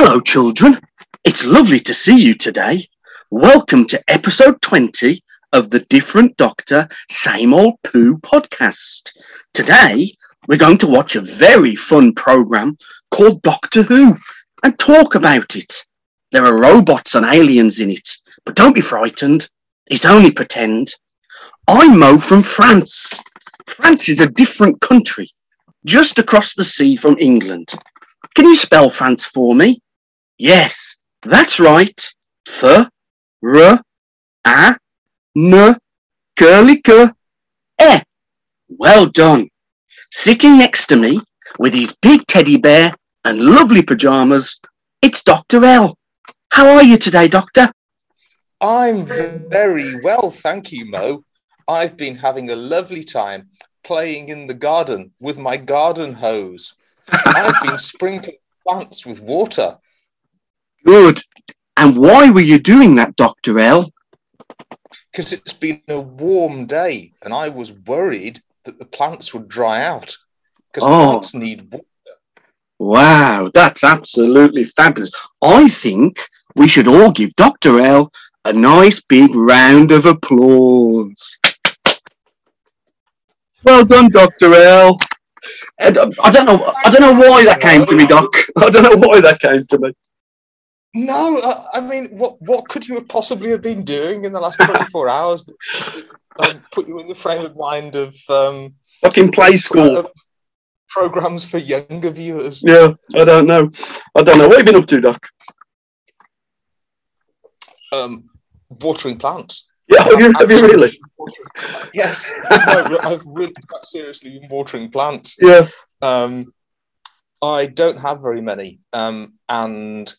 Hello, children. It's lovely to see you today. Welcome to episode 20 of the Different Doctor, Same Old Poo podcast. Today, we're going to watch a very fun program called Doctor Who and talk about it. There are robots and aliens in it, but don't be frightened. It's only pretend. I'm Mo from France. France is a different country, just across the sea from England. Can you spell France for me? Yes, that's right. F, R, A, N, curly K, E. Well done. Sitting next to me with his big teddy bear and lovely pajamas, it's Dr. L. How are you today, Doctor? I'm very well, thank you, Mo. I've been having a lovely time playing in the garden with my garden hose. I've been sprinkling plants with water. Good. And why were you doing that, Dr. L? Because it's been a warm day and I was worried that the plants would dry out. Because Oh. plants need water. Wow, that's absolutely fabulous. I think we should all give Dr. L a nice big round of applause. Well done, Dr. L. Um, I don't know. I don't know why that came to me, Doc. I don't know why that came to me. No, uh, I mean, what what could you have possibly have been doing in the last 24 hours that um, put you in the frame of mind of um, Fucking play school. uh, programs for younger viewers? Yeah, I don't know. I don't know. What have you been up to, Doc? Um, watering plants. Yeah, have you, have you really? Yes, no, I've really quite seriously been watering plants. Yeah. Um, I don't have very many, um, and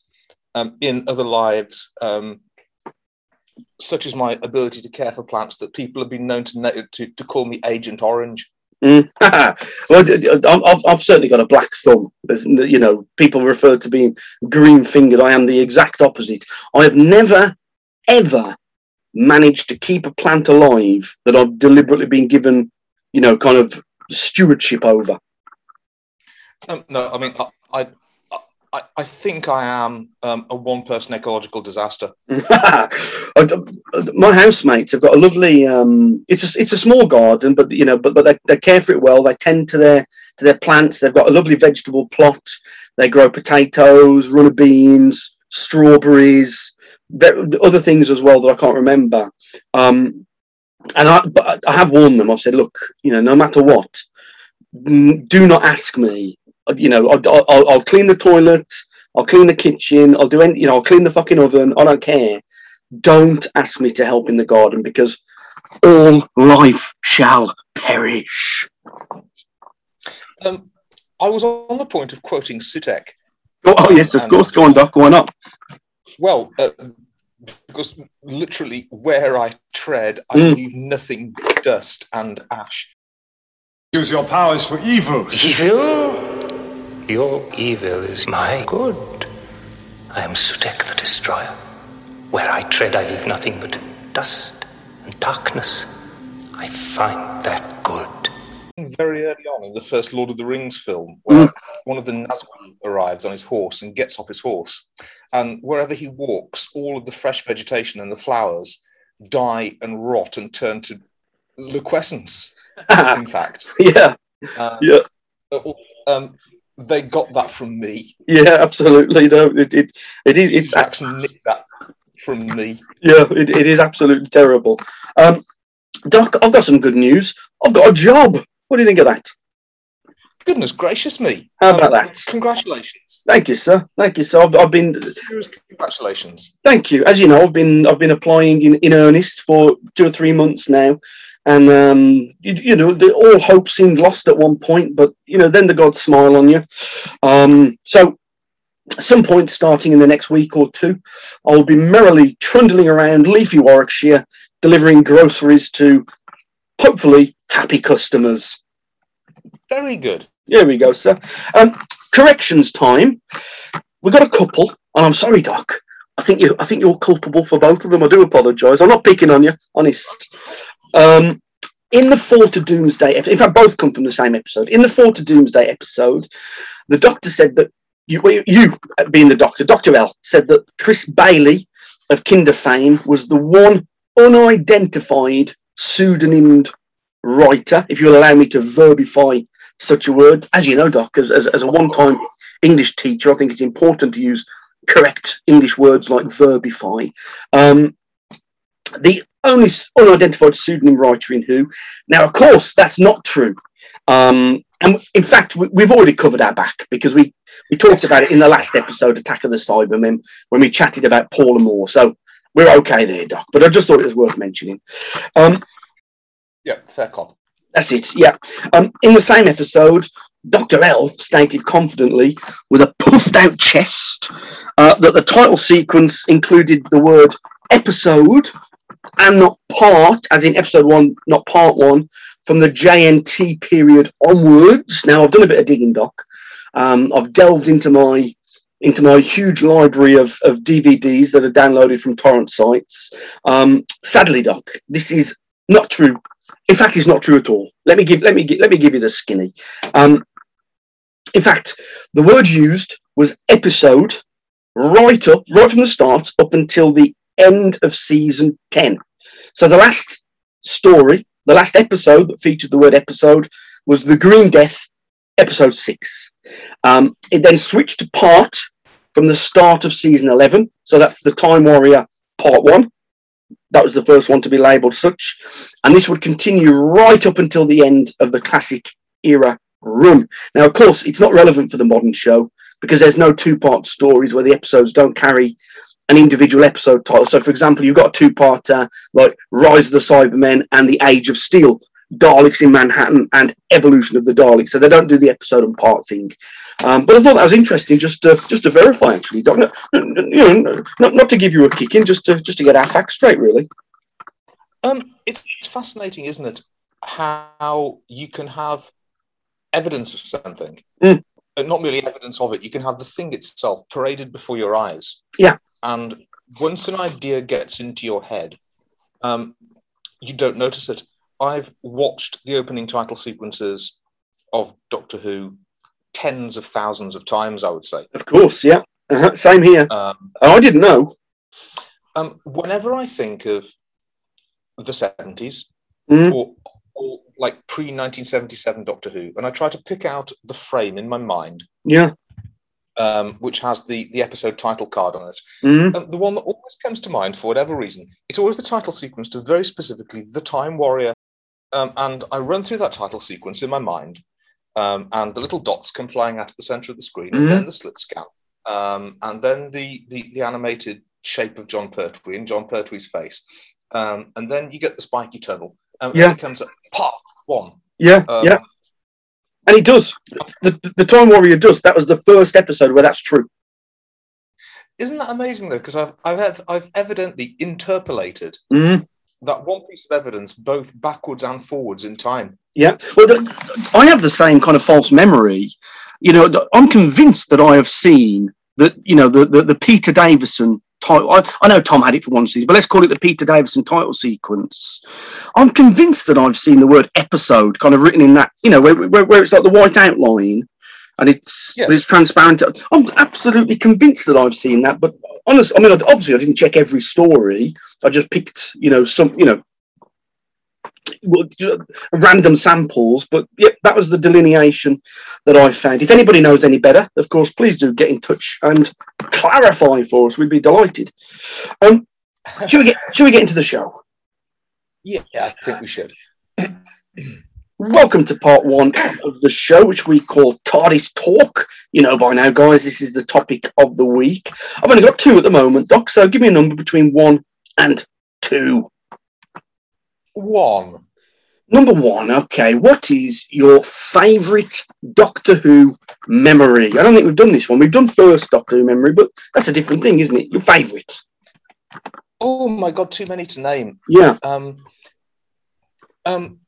um, in other lives, um, such as my ability to care for plants, that people have been known to to, to call me Agent Orange. Mm. well, d- d- I'm- I've, I've certainly got a black thumb. There's, you know, people refer to being green fingered. I am the exact opposite. I have never, ever managed to keep a plant alive that I've deliberately been given, you know, kind of stewardship over. Um, no, I mean, I, I, I, I think I am um, a one-person ecological disaster. My housemates have got a lovely. Um, it's a, it's a small garden, but you know, but but they, they care for it well. They tend to their to their plants. They've got a lovely vegetable plot. They grow potatoes, runner beans, strawberries, other things as well that I can't remember. Um, and I, but I have warned them. I've said, look, you know, no matter what, do not ask me. You know, I'll, I'll, I'll clean the toilet. I'll clean the kitchen. I'll do any, you know, I'll clean the fucking oven. I don't care. Don't ask me to help in the garden because all life shall perish. Um, I was on the point of quoting Sutekh. Oh, oh, yes, of And- course. Go on, Doc. Why not? Well, uh, because literally where I tread, I Mm. leave nothing but dust and ash. Use your powers for evil. Evil? Your evil is my good. I am Sutekh the Destroyer. Where I tread, I leave nothing but dust and darkness. I find that good. Very early on in the first Lord of the Rings film, where one of the Nazgul arrives on his horse and gets off his horse, and wherever he walks, all of the fresh vegetation and the flowers die and rot and turn to liquescence. in fact, yeah, Uh, yeah, um, they got that from me. yeah, absolutely. No, it, it, it is. It's nicked that from me. yeah, it, it is absolutely terrible. Um, Doc, I've got some good news. I've got a job. What do you think of that? Goodness gracious me! How about that? Congratulations! Thank you, sir. Thank you, sir. I've, I've been. Congratulations! Thank you. As you know, I've been I've been applying in, in earnest for two or three months now, and um, you, you know, the, all hope seemed lost at one point, but you know, then the gods smile on you. Um, so, at some point, starting in the next week or two, I'll be merrily trundling around leafy Warwickshire, delivering groceries to hopefully happy customers. Very good. Here we go, sir. Um, corrections time. We've got a couple, and I'm sorry, Doc. I think you. I think you're culpable for both of them. I do apologise. I'm not picking on you, honest. Um, in the Four to Doomsday, in fact, both come from the same episode. In the Four to Doomsday episode, the Doctor said that you, you being the doctor, Dr. L, said that Chris Bailey of Kinda fame was the one unidentified pseudonymed writer, if you'll allow me to verbify such a word. As you know, Doc, as, as, as a one time English teacher, I think it's important to use correct English words like verbify. Um, the only unidentified pseudonym writer in Who. Now, of course, that's not true. Um, and in fact, we, we've already covered our back because we, we talked about it in the last episode, Attack of the Cybermen, when we chatted about Paula Moore. So we're okay there, Doc. But I just thought it was worth mentioning. Um, Yeah, fair cop. that's it. Yeah. Um, in the same episode, Dr. L stated confidently, with a puffed out chest, uh, that the title sequence included the word episode and not part, as in episode one, not part one, from the JNT period onwards. Now, I've done a bit of digging, Doc. Um, I've delved into my into my huge library of, of DVDs that are downloaded from torrent sites. Um, sadly, Doc, this is not true in fact, it's not true at all. Let me give let me let me give you the skinny. Um, in fact, the word used was episode, right up, right from the start up until the end of season ten. So the last story, the last episode that featured the word episode was the Green Death, episode six. Um, it then switched to part from the start of season eleven. So that's the Time Warrior part one. That was the first one to be labelled such and this would continue right up until the end of the classic era run. Now, of course, it's not relevant for the modern show because there's no two-part stories where the episodes don't carry an individual episode title. So, for example, you've got a two-part uh, like Rise of the Cybermen and the Age of Steel, Daleks in Manhattan, and Evolution of the Daleks. So they don't do the episode and part thing. Um, but I thought that was interesting, just to just to verify, actually, Doc. No- you know, not not to give you a kick in, just to just to get our facts straight, really. Um, it's, it's fascinating, isn't it? How you can have evidence of something, Mm. and not merely evidence of it. You can have the thing itself paraded before your eyes. Yeah. And once an idea gets into your head, um, you don't notice it. I've watched the opening title sequences of Doctor Who tens of thousands of times. I would say. Of course, yeah. Uh-huh. Same here. Um, Oh, I didn't know. um, whenever I think of the seventies, Mm. or, or like pre 1977 Doctor Who, and I try to pick out the frame in my mind, Yeah. Um, which has the, the episode title card on it. Mm. Um, the one that always comes to mind for whatever reason, it's always the title sequence to very specifically The Time Warrior. Um, and I run through that title sequence in my mind, um, and the little dots come flying out of the center of the screen, and Mhm. then the slit scan, um, and then the, the, the animated shape of Jon Pertwee and Jon Pertwee's face. Um, and then you get the spiky tunnel. Um, Yeah. And it comes up, part one. Yeah, Um, yeah. And he does. The, the, Time Warrior does. That was the first episode where that's true. Isn't that amazing though? Because I've, I've, I've evidently interpolated Mm. that one piece of evidence both backwards and forwards in time. Yeah. Well, the, I have the same kind of false memory. You know, I'm convinced that I have seen that, you know, the, the, the Peter Davison title. I, I know Tom had it for one season, but let's call it the Peter Davison title sequence. I'm convinced that I've seen the word episode kind of written in that, you know, where, where, where it's like the white outline and it's Yes. it's transparent. I'm absolutely convinced that I've seen that. But honestly, I mean, obviously, I didn't check every story. I just picked, you know, some, you know, random samples. But yeah, that was the delineation that I found. If anybody knows any better, of course, please do get in touch and clarify for us. We'd be delighted. Um, should we get should we get into the show? Yeah, I think we should. Welcome to part one of the show, which we call TARDIS Talk. You know by now, guys, this is the topic of the week. I've only got two at the moment, Doc, so give me a number between one and two. One. Number one, okay, what is your favourite Doctor Who memory? I don't think we've done this one. We've done first Doctor Who memory, but that's a different thing, isn't it? Your favourite. Oh my god, too many to name. Yeah. Um, um,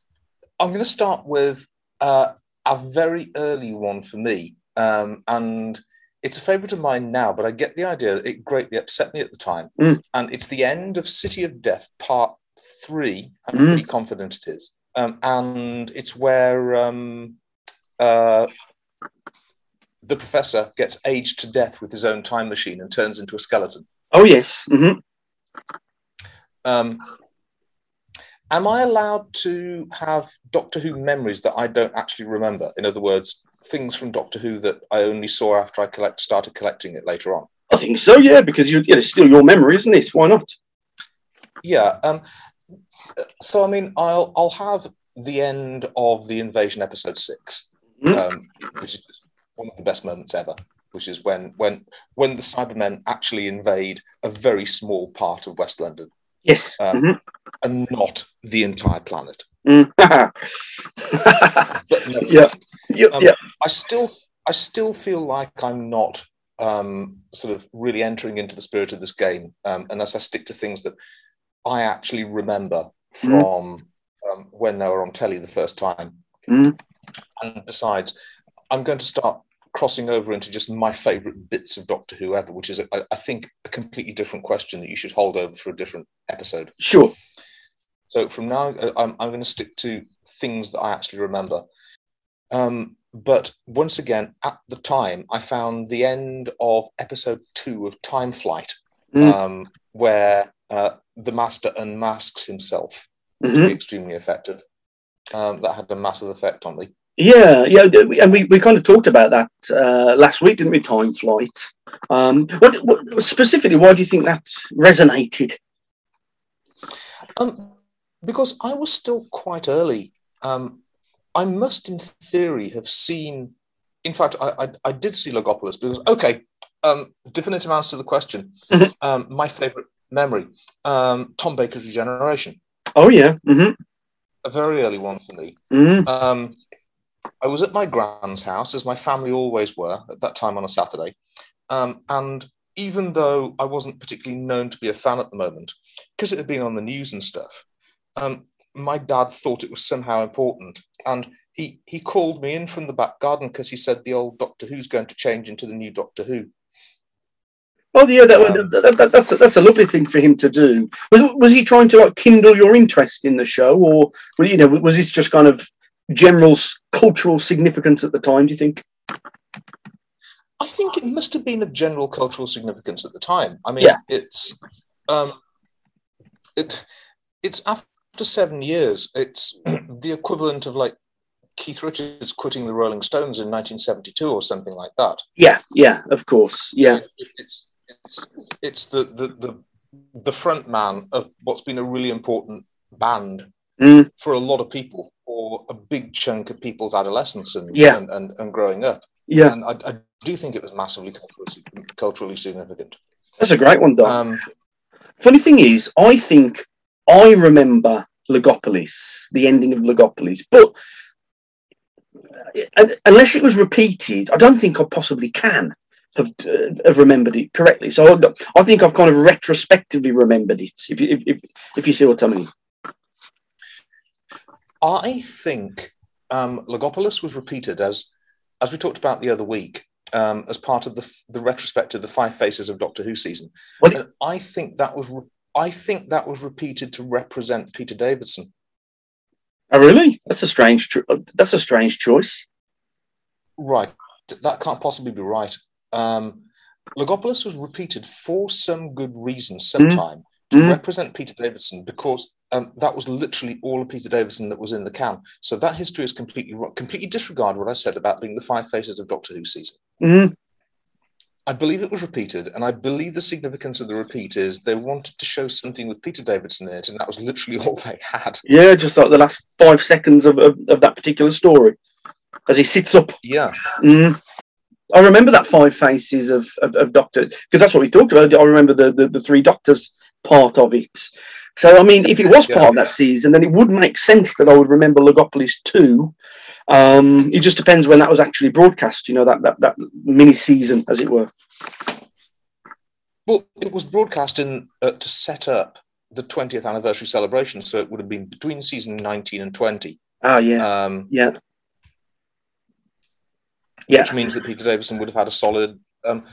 I'm going to start with uh, a very early one for me, um, and it's a favourite of mine now. But I get the idea that it greatly upset me at the time, Mm. and it's the end of City of Death Part Three. I'm Mm. pretty confident it is, um, and it's where um, uh, the professor gets aged to death with his own time machine and turns into a skeleton. Oh yes. hmm Um, am I allowed to have Doctor Who memories that I don't actually remember? In other words, things from Doctor Who that I only saw after I collect, started collecting it later on. I think so. Yeah, because you, yeah, it's still your memory, isn't it? Why not? Yeah. Um, so I mean, I'll I'll have the end of the invasion episode six, Mhm. um, which is one of the best moments ever. Which is when when when the Cybermen actually invade a very small part of West London Yes. Um, Mhm. and not the entire planet. Mm. But no, yeah. Yeah. Um, yeah. I still I still feel like I'm not um, sort of really entering into the spirit of this game um, unless I stick to things that I actually remember from um, when they were on telly the first time. Mm. And besides, I'm going to start crossing over into just my favourite bits of Doctor Who ever, which is, I, I think, a completely different question that you should hold over for a different episode. Sure. So from now, uh, I'm, I'm going to stick to things that I actually remember. Um, but once again, at the time, I found the end of episode two of Time Flight, Mm. um, where uh, the Master unmasks himself, to Mhm. be extremely effective. Um, that had a massive effect on me. Yeah, yeah, we- and we, we kind of talked about that uh, last week, didn't we? Time flight. Um, what, what specifically? Why do you think that resonated? Um, because I was still quite early. Um, I must, in theory, have seen. In fact, I, I, I did see Logopolis because, okay, um, definitive answer to the question. Mhm. Um, my favorite memory um, Tom Baker's Regeneration, Oh yeah. hmm a very early one for me. hmm Um, I was at my grand's house, as my family always were at that time on a Saturday. Um, and even though I wasn't particularly known to be a fan at the moment, because it had been on the news and stuff, um, my dad thought it was somehow important. And he, he called me in from the back garden because he said the old Doctor Who's going to change into the new Doctor Who. Oh yeah, that, Um, that, that, that- that's a, that's a lovely thing for him to do. Was was he trying to like kindle your interest in the show, or you know, was it just kind of general cultural significance at the time? Do you think? I think it must have been of general cultural significance at the time. I mean, Yeah. it's um, it it's after seven years. It's the equivalent of like Keith Richards quitting the Rolling Stones in 1972 or something like that. Yeah, yeah, of course, yeah, it- it's it's it's the the the the front man of what's been a really important band Mm. for a lot of people, or a big chunk of people's adolescence and Yeah. and, and, and growing up. yeah. And I, I do think it was massively culturally, culturally significant. That's a great one, Doc. Um, Funny thing is, I think I remember Logopolis, the ending of Logopolis, but uh, unless it was repeated, I don't think I possibly can have, uh, have remembered it correctly. So I, I think I've kind of retrospectively remembered it. If you if, if, you see what I mean. I think um, Logopolis was repeated as, as we talked about the other week, um, as part of the the retrospective, the Five Faces of Doctor Who season. Well, and I think that was re- I think that was repeated to represent Peter Davidson. Oh, really? That's a strange. Cho- that's a strange choice. Right, that can't possibly be right. Um, Logopolis was repeated for some good reason, sometime to Mm. represent Peter Davidson, because um, that was literally all of Peter Davidson that was in the can. So that history is completely wrong. Completely disregard what I said about being the Five Faces of Doctor Who season. Mhm. I believe it was repeated, and I believe the significance of the repeat is they wanted to show something with Peter Davidson in it, and that was literally all they had. Yeah, just like the last five seconds of, of, of that particular story, as he sits up Yeah, Mm. I remember that five faces of, of, of Doctor because that's what we talked about. I remember the, the, the three doctors part of it. So I mean, if it was Yeah. part of that season, then it would make sense that I would remember Logopolis too. Um, it just depends when that was actually broadcast. You know that that, that mini season, as it were. well, it was broadcast in uh, to set up the 20th anniversary celebration, so it would have been between season 19 and 20. Ah, yeah, Um, yeah, yeah. which means that Peter Davison would have had a solid. Um,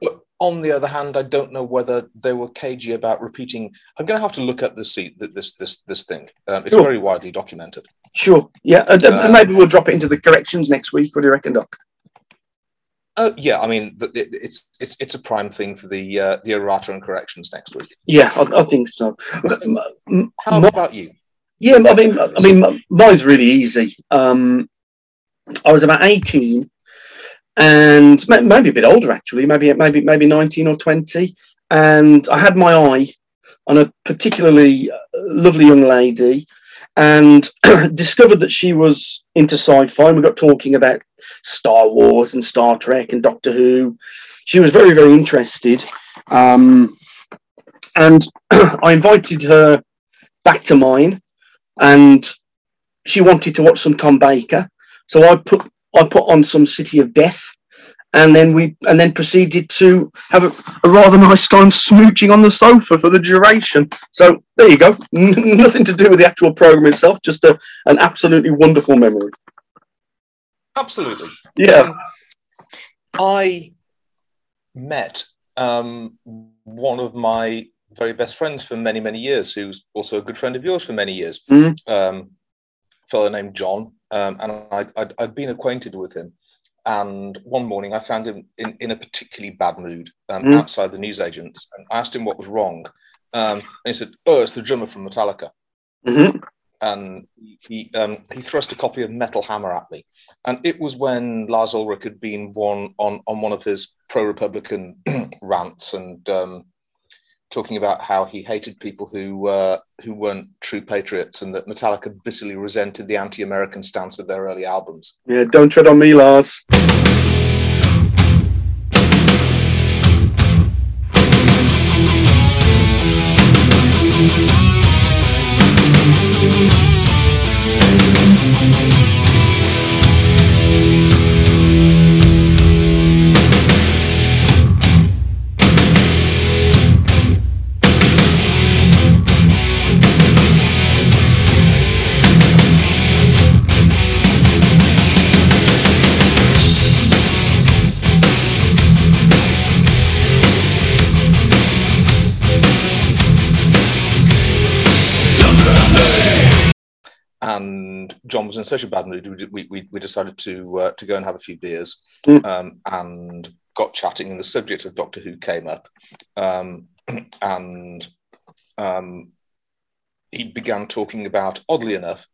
but on the other hand, I don't know whether they were cagey about repeating. I'm going to have to look at this seat, this this this thing. Um, it's Sure. very widely documented. Sure. Yeah, and, and Uh, maybe we'll drop it into the corrections next week. What do you reckon, Doc? Oh yeah, I mean th- it, it's it's it's a prime thing for the uh, the errata and corrections next week. Yeah, I, I think so. How my- about you? Yeah, I mean, I mean, mine's really easy. Um, I was about eighteen, and maybe a bit older actually, maybe maybe maybe nineteen or twenty, and I had my eye on a particularly uh, lovely young lady, and discovered that she was into sci-fi. We got talking about Star Wars and Star Trek and Doctor Who. She was very very interested, um, and I invited her back to mine and she wanted to watch some Tom Baker. So I put I put on some City of Death, and then we and then proceeded to have a, a rather nice time smooching on the sofa for the duration. So there you go. Nothing to do with the actual program itself, just a, an absolutely wonderful memory. Absolutely. Yeah. Um, I met um, one of my very best friends for many, many years, who's also a good friend of yours for many years. Mhm. Um, fellow named John, um, and I, I'd, I'd been acquainted with him. And one morning, I found him in, in a particularly bad mood um, Mm. outside the newsagents. And I asked him what was wrong. Um, and he said, "Oh, it's the drummer from Metallica." hmm and he um, he thrust a copy of Metal Hammer at me, and it was when Lars Ulrich had been one on on one of his pro-republican rants and um, talking about how he hated people who uh, who weren't true patriots, and that Metallica bitterly resented the anti-American stance of their early albums. Yeah. Don't tread on me, Lars. John was in such a bad mood, we, we, we decided to uh, to go and have a few beers, Mm. um, and got chatting, and the subject of Doctor Who came up, um, and um, he began talking about, oddly enough,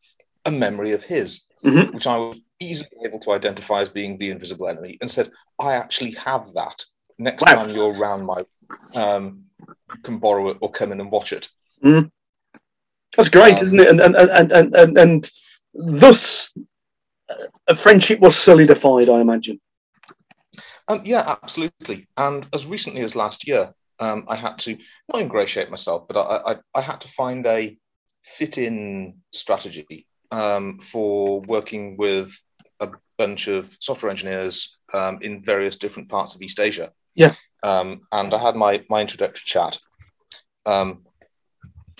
a memory of his, Mhm. which I was easily able to identify as being the Invisible Enemy, and said, "I actually have that. Next Wow. time you're around my, um, you can borrow it or come in and watch it." That's great, Um, isn't it? And and and and and, and thus, a friendship was solidified. I imagine. Um, yeah, absolutely. And as recently as last year, um, I had to not ingratiate myself, but I, I, I had to find a fit-in strategy um, for working with a bunch of software engineers um, in various different parts of East Asia. Yeah. Um, and I had my my introductory chat. Um,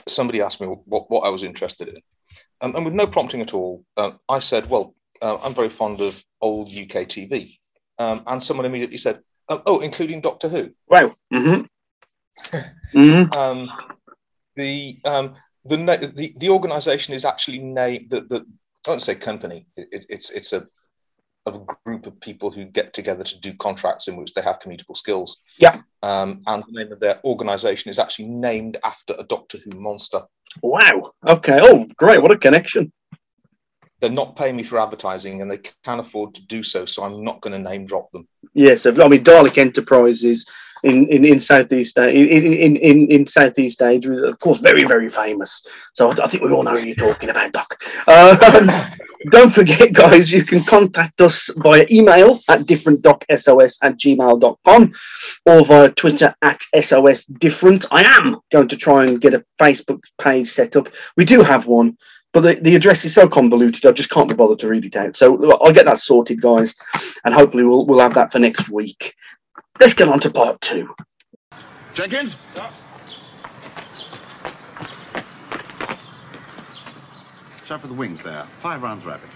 somebody asked me what, what I was interested in, um, and with no prompting at all, um, I said, "Well, uh, I'm very fond of old UK TV." Um, and someone immediately said, oh, "Oh, including Doctor Who." Wow. hmm hmm Um, the um, the na- the the organisation is actually named the the I won't say company. It, it, it's it's a a group of people who get together to do contracts in which they have commutable skills. Yeah. Um, and the name of their organisation is actually named after a Doctor Who monster. Wow. Okay. Oh, great. What a connection. They're not paying me for advertising, and they can't afford to do so. So I'm not going to name drop them. Yes. I mean, Dalek Enterprises in, in, in Southeast A- in, in, in, in Southeast Asia, of course, very, very famous. So I, I think we all know who you're talking about, Doc. Um, don't forget, guys, you can contact us via email at differentdocsos at gmail.com or via Twitter at SOS Different. I am going to try and get a Facebook page set up. We do have one, but the, the address is so convoluted, I just can't be bothered to read it out. So I'll get that sorted, guys, and hopefully we'll, we'll have that for next week. Let's get on to part two. Jenkins? Shot for the wings there. Five rounds rapid.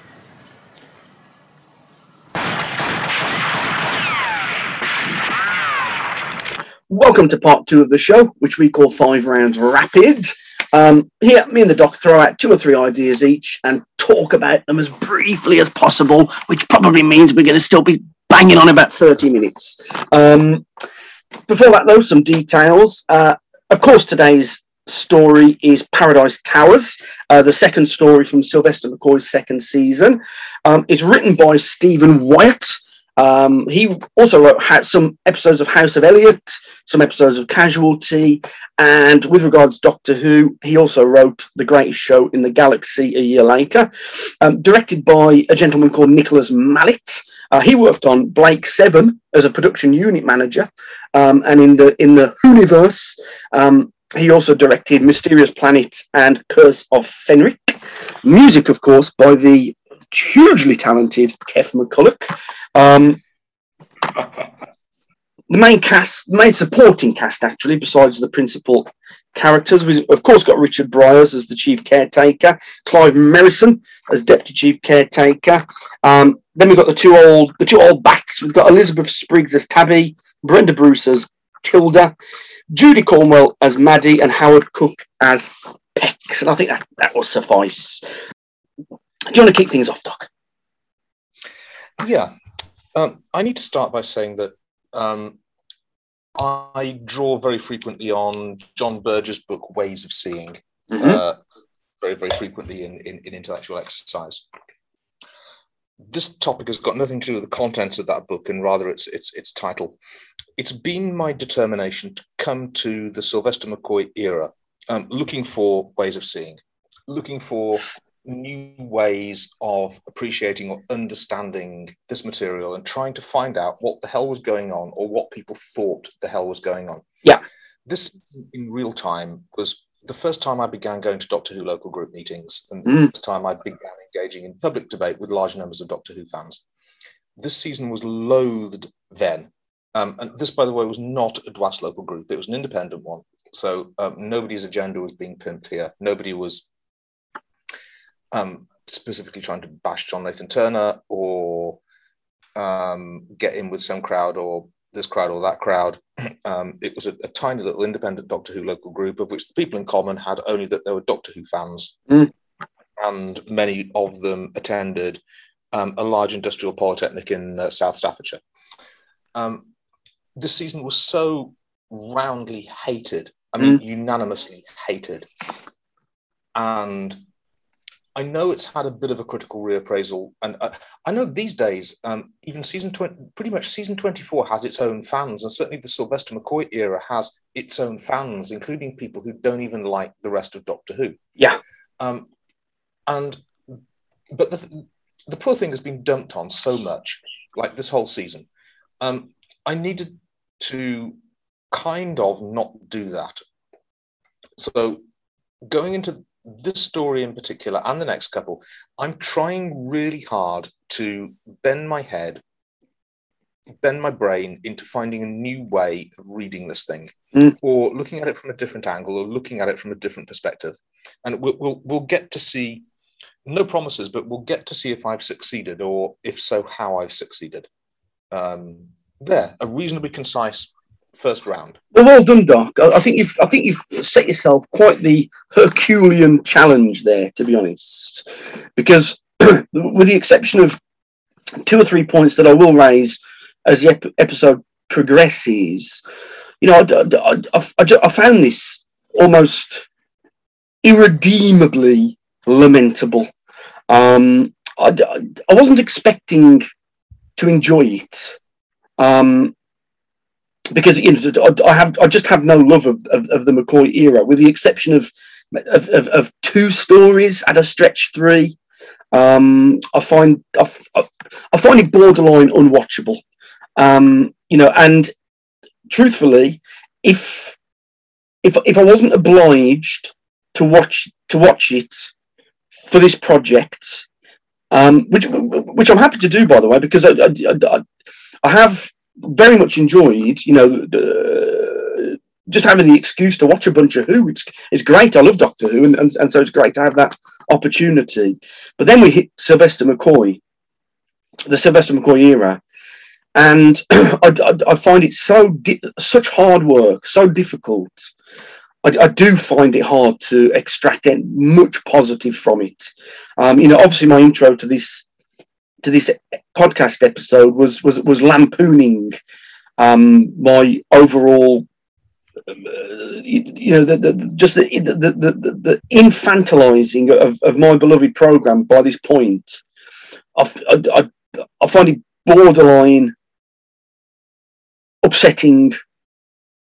Welcome to part two of the show, which we call Five Rounds Rapid. Um, here, me and the doc throw out two or three ideas each and talk about them as briefly as possible, which probably means we're going to still be banging on about 30 minutes. Um, before that, though, some details. Uh, of course, today's story is Paradise Towers, uh, the second story from Sylvester McCoy's second season. Um, it's written by Stephen Wyatt. Um, he also wrote some episodes of House of Eliott, some episodes of Casualty, and with regards Doctor Who, he also wrote The Greatest Show in the Galaxy a year later. Um, directed by a gentleman called Nicholas Mallett. Uh, he worked on Blake Seven as a production unit manager, um, and in the in the Whoniverse, um, he also directed Mysterious Planet and Curse of Fenric. Music, of course, by the hugely talented Keff McCulloch. Um, the main cast, the main supporting cast, actually, besides the principal characters, we've of course got Richard Briers as the chief caretaker, Clive Merrison as deputy chief caretaker. Um, then we've got the two old, the two old bats. We've got Elizabeth Spriggs as Tabby, Brenda Bruce as Tilda, Judy Cornwell as Maddie, and Howard Cooke as Pex. And I think that, that will suffice. Do you want to kick things off, Doc? Yeah. Um, I need to start by saying that um, I draw very frequently on John Berger's book, Ways of Seeing, mm-hmm. uh, very, very frequently in, in, in intellectual exercise this topic has got nothing to do with the contents of that book and rather its its its title. It's been my determination to come to the Sylvester McCoy era, um, looking for ways of seeing, looking for new ways of appreciating or understanding this material and trying to find out what the hell was going on or what people thought the hell was going on. Yeah. This in real time was the first time I began going to Doctor Who local group meetings and mm. the first time I began engaging in public debate with large numbers of Doctor Who fans. This season was loathed then. Um, and this, by the way, was not a DWAS local group. It was an independent one. So um, nobody's agenda was being pimped here. Nobody was um, specifically trying to bash John Nathan Turner or um, get in with some crowd or this crowd or that crowd. Um, it was a, a, tiny little independent Doctor Who local group of which the people in common had only that they were Doctor Who fans. Mm. And many of them attended um, a large industrial polytechnic in uh, South Staffordshire. Um, this season was so roundly hated. I mean, mm. unanimously hated. And I know it's had a bit of a critical reappraisal, and uh, I know these days, um, even season 20, pretty much season 24 has its own fans, and certainly the Sylvester McCoy era has its own fans, including people who don't even like the rest of Doctor Who. Yeah. Um, and, but the, the poor thing has been dumped on so much, like this whole season. Um, I needed to kind of not do that. So going into this story in particular and the next couple, I'm trying really hard to bend my head, bend my brain into finding a new way of reading this thing, mm. or looking at it from a different angle, or looking at it from a different perspective. And we'll, we'll, we'll get to see, no promises, but we'll get to see if I've succeeded, or if so, how I've succeeded. Um, there, a reasonably concise first round. Well, well done, Doc. I, think you've I think you've set yourself quite the Herculean challenge there, to be honest, because with the exception of two or three points that I will raise as the ep- episode progresses, you know, I, I, I, I found this almost irredeemably lamentable. Um, I, I wasn't expecting to enjoy it. Um, because you know, I have I just have no love of, of, of the McCoy era, with the exception of of, of, of two stories at a stretch three. Um, I find I, I, find it borderline unwatchable. Um, you know, and truthfully, if if if I wasn't obliged to watch to watch it for this project, um, which which I'm happy to do, by the way, because I, I, I have very much enjoyed, you know, the, just having the excuse to watch a bunch of Who. It's, it's great. I love Doctor Who, and, and, and so it's great to have that opportunity. But then we hit Sylvester McCoy, the Sylvester McCoy era, and I, I, I, find it so di- such hard work, so difficult. I, I, do find it hard to extract much positive from it. Um, you know, obviously, my intro to this to this podcast episode was was was lampooning um, my overall uh, you, know the, the just the the, the, the, the infantilizing of, of my beloved program by this point. I, I, I find it borderline upsetting.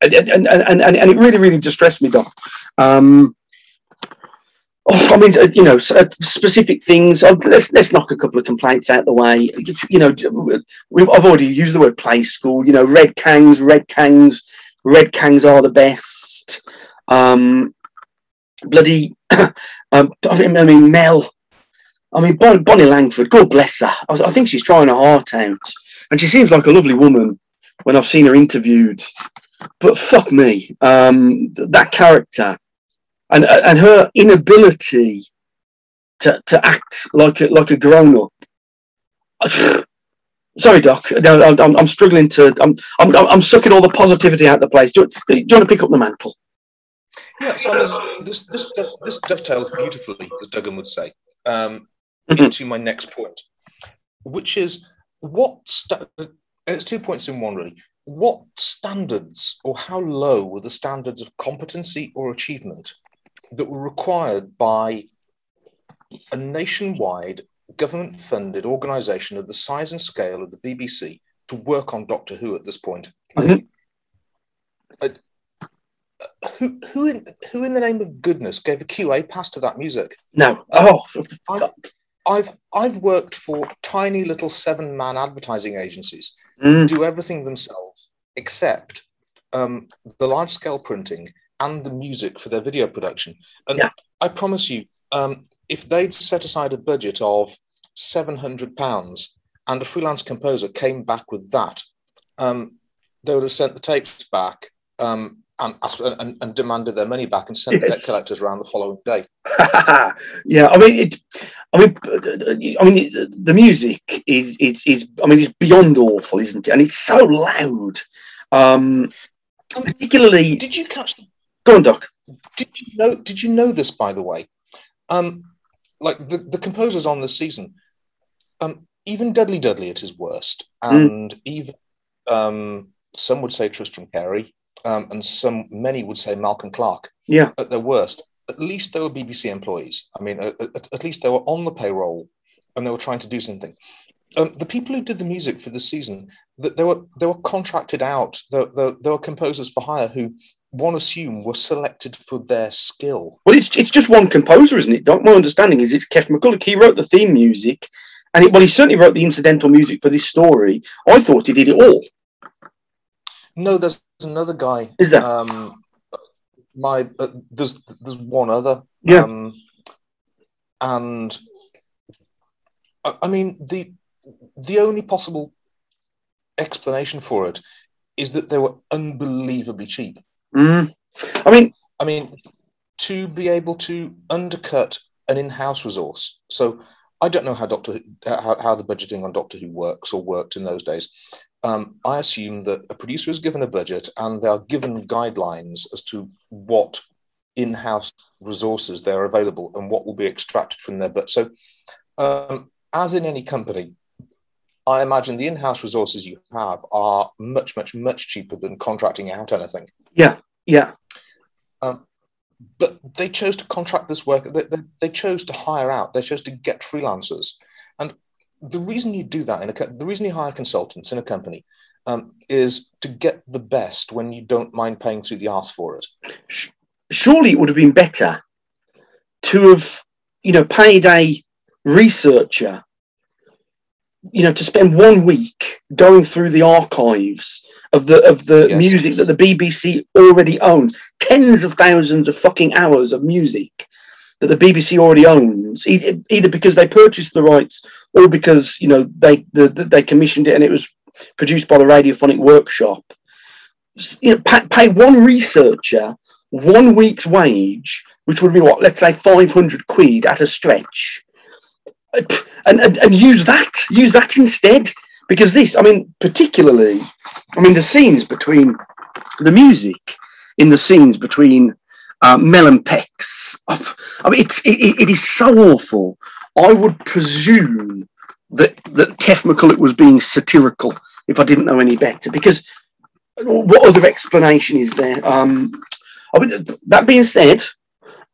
And, and, and, and, and it really really distressed me doc um, Oh, I mean, uh, you know, uh, specific things. Uh, let's, let's knock a couple of complaints out the way. You know, I've already used the word play school. You know, red kangs, red kangs, red kangs are the best. Um, bloody, um, I mean, Mel. I mean, Bonnie, Bonnie Langford. God bless her. I, I think she's trying her heart out, and she seems like a lovely woman when I've seen her interviewed. But fuck me, um, that character and and her inability to, to act like a, like a grown up. Sorry, Doc. No, I'm, I'm struggling to. I'm, I'm I'm sucking all the positivity out of the place. Do you, do you want to pick up the mantle? Yeah, so I mean, this this this dovetails beautifully, as Duggan would say, um, mm-hmm. into my next point, which is what sta- and it's two points in one really. What standards or how low were the standards of competency or achievement that were required by a nationwide government funded organization of the size and scale of the BBC to work on Doctor Who at this point. Mm-hmm. I, who, who, in, who in the name of goodness gave a QA pass to that music? No. Oh, I've, I've, I've worked for tiny little seven man advertising agencies mm. do everything themselves except um, the large scale printing and the music for their video production. And yeah. I promise you, um, if they'd set aside a budget of seven hundred pounds and a freelance composer came back with that, um, they would have sent the tapes back um, and, and, and, demanded their money back and sent yes. debt collectors around the following day. yeah, I mean, it, I mean, I mean, the music is is is I mean, it's beyond awful, isn't it? And it's so loud. Um, particularly, did you catch the Go on, Doc. Did you know? Did you know this, by the way? Um, like the, the composers on this season, um, even Dudley Dudley at his worst, hmm. and mm. even um, some would say Tristram Cary, um, and some many would say Malcolm Clarke. Yeah, at their worst, at least they were BBC employees. I mean, at, at, at least they were on the payroll, and they were trying to do something. Um, the people who did the music for this season, that they were they were contracted out. There, there, there were composers for hire who one assume were selected for their skill. Well, it's, it's just one composer, isn't it? My understanding is it's Keff McCulloch. He wrote the theme music, and it, well, he certainly wrote the incidental music for this story. I thought he did it all. No, there's another guy. Is there? Um, my uh, there's there's one other. Yeah. Um, and I, I mean the the only possible explanation for it is that they were unbelievably cheap. Mm. I mean, I mean, to be able to undercut an in-house resource. So I don't know how Doctor how, how the budgeting on Doctor Who works or worked in those days. Um, I assume that a producer is given a budget and they are given guidelines as to what in-house resources they are available and what will be extracted from there. But so, um, as in any company, I imagine the in-house resources you have are much, much, much cheaper than contracting out anything. Yeah, yeah. Um, but they chose to contract this work. They, they, they, chose to hire out. They chose to get freelancers. And the reason you do that in a the reason you hire consultants in a company um, is to get the best when you don't mind paying through the arse for it. Surely it would have been better to have, you know, paid a researcher you know to spend one week going through the archives of the of the yes. music that the BBC already owns tens of thousands of fucking hours of music that the BBC already owns either because they purchased the rights or because you know they the, they commissioned it and it was produced by the radiophonic workshop you know pay, pay one researcher one week's wage which would be what let's say 500 quid at a stretch and, and, and use that, use that instead. Because this, I mean, particularly, I mean, the scenes between the music in the scenes between uh, Mel and Pex. I mean, it's it, it is so awful. I would presume that that Keff McCulloch was being satirical. If I didn't know any better, because what other explanation is there? Um, I mean, that being said,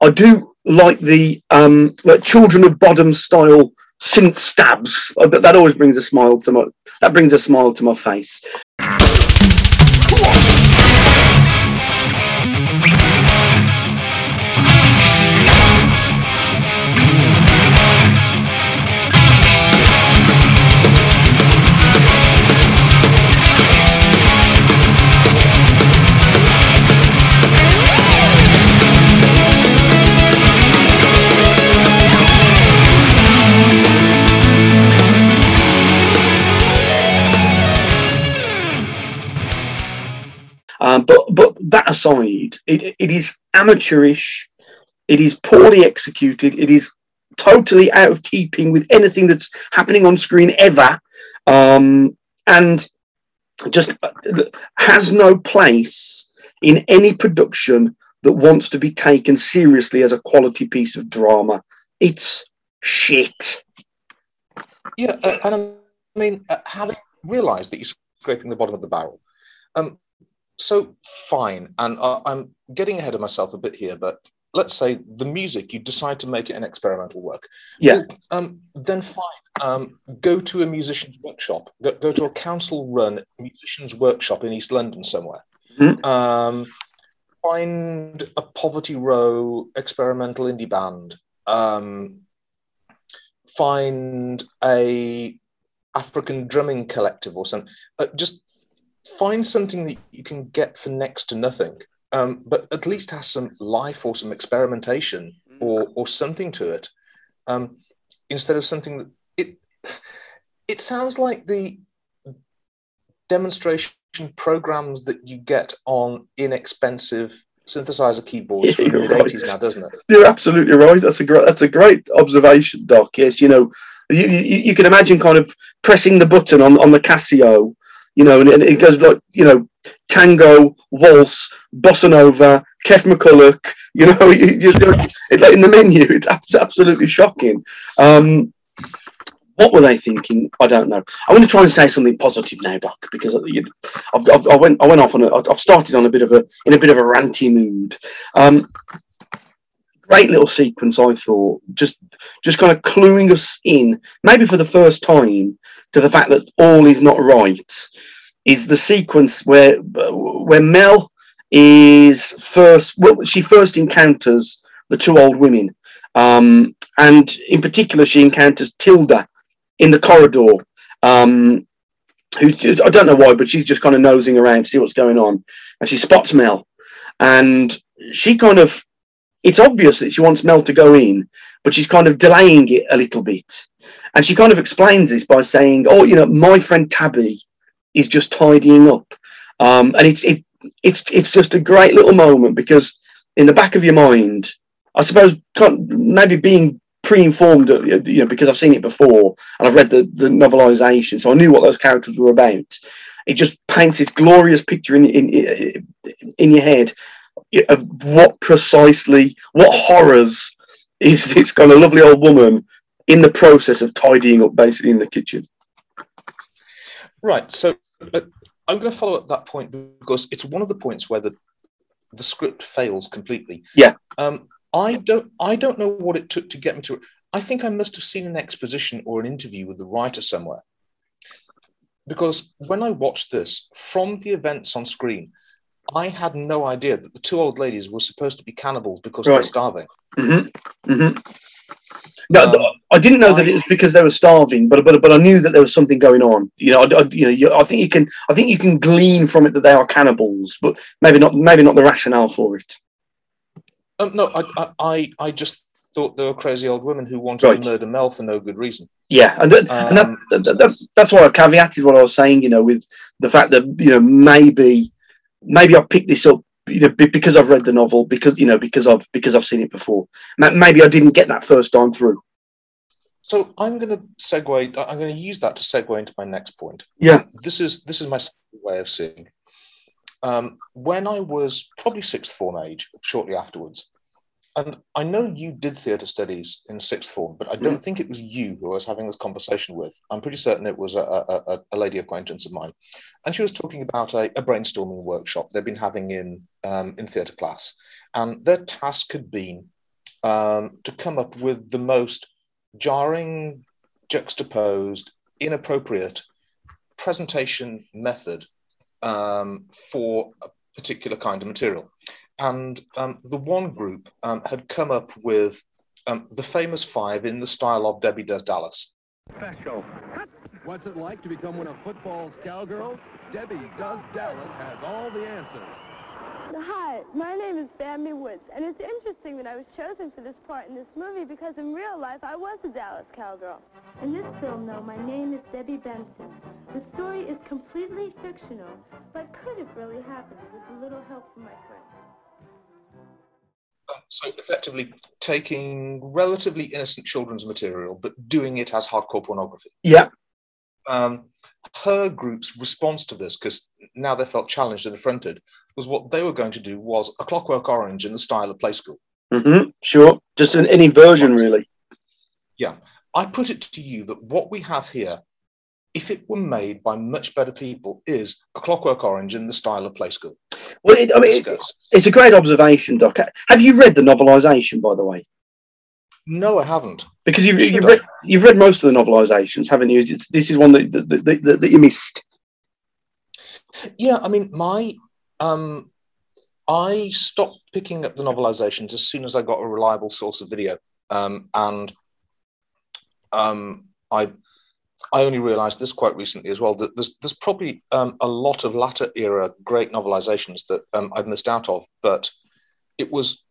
I do like the um, like Children of Bodom style synth stabs. Uh, That, that always brings a smile to my that brings a smile to my face. Um, but but that aside, it, it is amateurish. It is poorly executed. It is totally out of keeping with anything that's happening on screen ever, um, and just uh, has no place in any production that wants to be taken seriously as a quality piece of drama. It's shit. Yeah, uh, and I mean, uh, having realised that you're scraping the bottom of the barrel, um, so fine, and uh, I'm getting ahead of myself a bit here, but let's say the music, you decide to make it an experimental work. Yeah. Well, um, then fine. Um, go to a musician's workshop. Go, go to a council-run musician's workshop in East London somewhere. Mhm. Um, find a Poverty Row experimental indie band. Um, find a African drumming collective or something. Uh, just find something that you can get for next to nothing, um, but at least has some life or some experimentation or or something to it, um, instead of something that it it sounds like the demonstration programs that you get on inexpensive synthesizer keyboards from the you're right. 80s now, doesn't it? You're absolutely right. That's a great. That's a great observation, Doc. Yes, you know, you, you, you can imagine kind of pressing the button on, on the Casio, you know, and it, it goes like you know, tango, waltz, bossa nova, Keff McCulloch. You know, you, you, it's like in the menu. It's absolutely shocking. Um, what were they thinking? I don't know. I'm going to try and say something positive now, Doc, because I've, I've, I went I went off on a, I've started on a bit of a in a bit of a ranty mood. Um, great little sequence, I thought, just just kind of cluing us in, maybe for the first time, to the fact that all is not right. Is the sequence where where Mel is first, well, she first encounters the two old women, um, and in particular, she encounters Tilda in the corridor. Um, just, I don't know why, but she's just kind of nosing around to see what's going on, and she spots Mel, and she kind of it's obvious that she wants Mel to go in, but she's kind of delaying it a little bit. And she kind of explains this by saying, "Oh, you know, my friend Tabby is just tidying up," um, and it's it, it's it's just a great little moment because in the back of your mind, I suppose, maybe being pre-informed, uh, you know, because I've seen it before and I've read the the novelization, so I knew what those characters were about. It just paints this glorious picture in in in your head of what precisely, what horrors is this kind of lovely old woman in the process of tidying up basically in the kitchen. Right. So uh, I'm going to follow up that point because it's one of the points where the the script fails completely. Yeah. Um, I don't I don't know what it took to get me to. I think I must have seen an exposition or an interview with the writer somewhere. Because when I watched this from the events on screen, I had no idea that the two old ladies were supposed to be cannibals because they're starving. Mm-hmm. Mm-hmm. No, Um, I didn't know that it was because they were starving, but but but I knew that there was something going on. You know, I, I- you know, I think you can I think you can glean from it that they are cannibals, but maybe not maybe not the rationale for it. Um, no, I, I I I just thought they were crazy old women who wanted Right. to murder Mel for no good reason. Yeah, and, that, and that's, Um, that, that's that's why I caveated what I was saying. You know, with the fact that you know maybe maybe I picked this up. You know, because I've read the novel, because you know, because I've because I've seen it before. Maybe I didn't get that first time through. So I'm going to segue. I'm going to use that to segue into my next point. Yeah. This is this is my way of seeing. Um, when I was probably sixth form age, shortly afterwards, And I know you did theatre studies in sixth form, but I don't think it was you who I was having this conversation with. I'm pretty certain it was a, a, a, a lady acquaintance of mine. And she was talking about a, a brainstorming workshop they've been having in, um, in theatre class. And their task had been um, to come up with the most jarring, juxtaposed, inappropriate presentation method um, for a particular kind of material. And um, the one group um, had come up with um, the famous five in the style of Debbie Does Dallas. Special. What's it like to become one of football's cowgirls? Debbie Does Dallas has all the answers. Hi, my name is Bambi Woods, and it's interesting that I was chosen for this part in this movie because in real life I was a Dallas cowgirl. In this film, though, my name is Debbie Benson. The story is completely fictional, but could have really happened with a little help from my friends. So effectively taking relatively innocent children's material, but doing it as hardcore pornography. Yeah. Um, her group's response to this, because now they felt challenged and affronted, was what they were going to do was a Clockwork Orange in the style of Play School. hmm Sure. Just an, any version, really. Yeah, I put it to you that what we have here, if it were made by much better people, is a Clockwork Orange in the style of Play School. Well, it, I mean, it, it's a great observation, Doc. Have you read the novelisation, by the way? No, I haven't. Because you've, you've, read, you've read most of the novelisations, haven't you? It's, this is one that, that, that, that, that you missed. Yeah, I mean, my um, I stopped picking up the novelizations as soon as I got a reliable source of video, um, and um, I I only realised this quite recently as well that there's there's probably um, a lot of latter era great novelizations that um, I've missed out of, but it was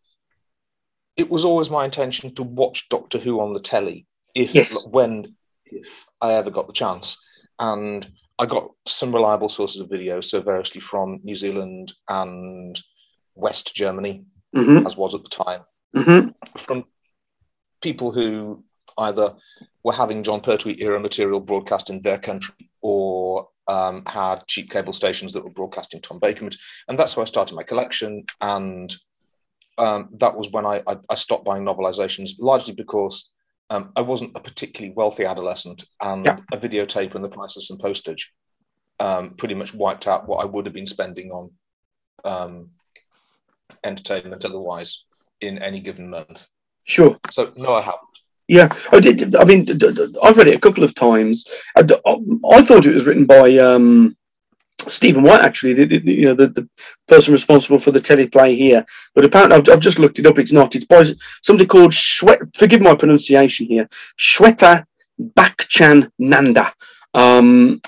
it was always my intention to watch Doctor Who on the telly if Yes. when if I ever got the chance, and I got some reliable sources of video, so variously from New Zealand and West Germany, hmm as was at the time, hmm from people who either were having Jon Pertwee era material broadcast in their country or um, had cheap cable stations that were broadcasting Tom Baker. And that's how I started my collection. And um, that was when I, I, I stopped buying novelizations, largely because um, I wasn't a particularly wealthy adolescent, and Yeah. a videotape and the price of some postage um, pretty much wiped out what I would have been spending on um, entertainment otherwise in any given month. Sure. So no, I haven't. Yeah, I did. I mean, I've read it a couple of times. I thought it was written by um, Stephen Wyatt, actually. The, the- you know, the, the person responsible for the teleplay here. But apparently, I've, I've just looked it up. It's not. It's by somebody called Shwet. Forgive my pronunciation here. Shweta Bakchan Nanda. Um,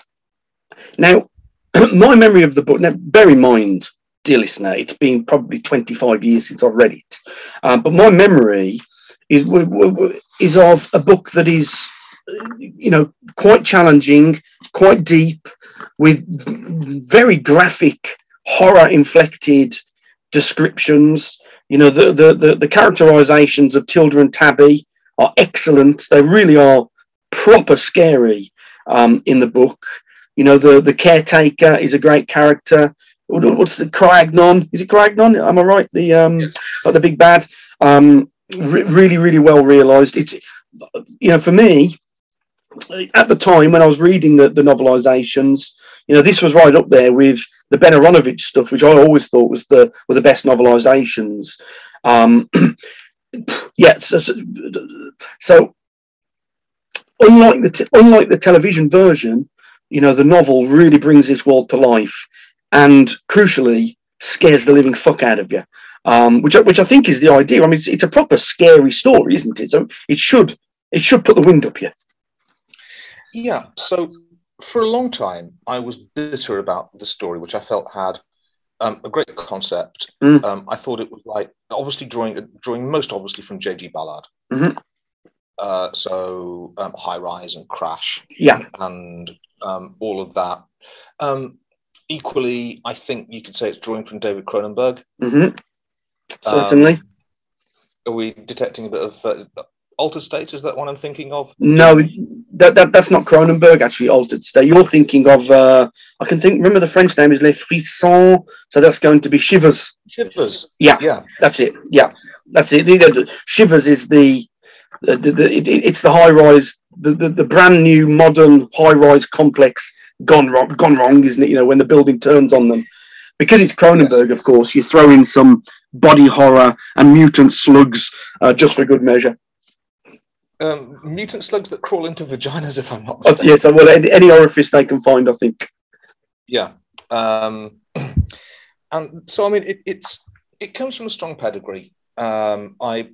now, my memory of the book. Now, bear in mind, dear listener, it's been probably twenty-five years since I've read it. Um, but my memory is is of a book that is you know quite challenging quite deep with very graphic horror inflected descriptions you know the the the, the characterizations of tilda and tabby are excellent they really are proper scary um, in the book you know the the caretaker is a great character what's the Kroagnon? Is it Kroagnon? Am I right? The um, Yes. like the big bad. Um, re- really, really well realised. It, you know, for me, at the time when I was reading the, the novelizations, you know, this was right up there with the Ben Aaronovitch stuff, which I always thought was the were the best novelizations. Um, yeah, so, so, unlike the t- unlike the television version, you know, the novel really brings this world to life, and crucially scares the living fuck out of you. Um, which I- which I think is the idea. I mean, it's, it's a proper scary story, isn't it? So it should it should put the wind up you. Yeah. So for a long time, I was bitter about the story, which I felt had um, a great concept. Mm. Um, I thought it was like obviously drawing drawing most obviously from J.G. Ballard. Mhm. Uh, so um, High Rise and Crash Yeah, and um, all of that. Um, equally, I think you could say it's drawing from David Cronenberg. hmm certainly. Are we detecting a bit of uh, altered state? Is that one I'm thinking of? No, that, that that's not Cronenberg. Actually, altered state. You're thinking of. Uh, I can think. Remember, the French name is Les Frissons, so that's going to be Shivers. Shivers. Yeah. Yeah. That's it. Yeah. that's it. You know, the- Shivers is the, the, the, the it, it's the high rise, the, the, the brand new modern high rise complex gone wrong, gone wrong, isn't it? You know, when the building turns on them, because it's Cronenberg, of course. You throw in some body horror and mutant slugs uh, just for good measure. Um, mutant slugs that crawl into vaginas, if I'm not Uh, mistaken. yes, well, any, any orifice they can find, I think. Yeah. Um, and so I mean, it, it's it comes from a strong pedigree. Um, I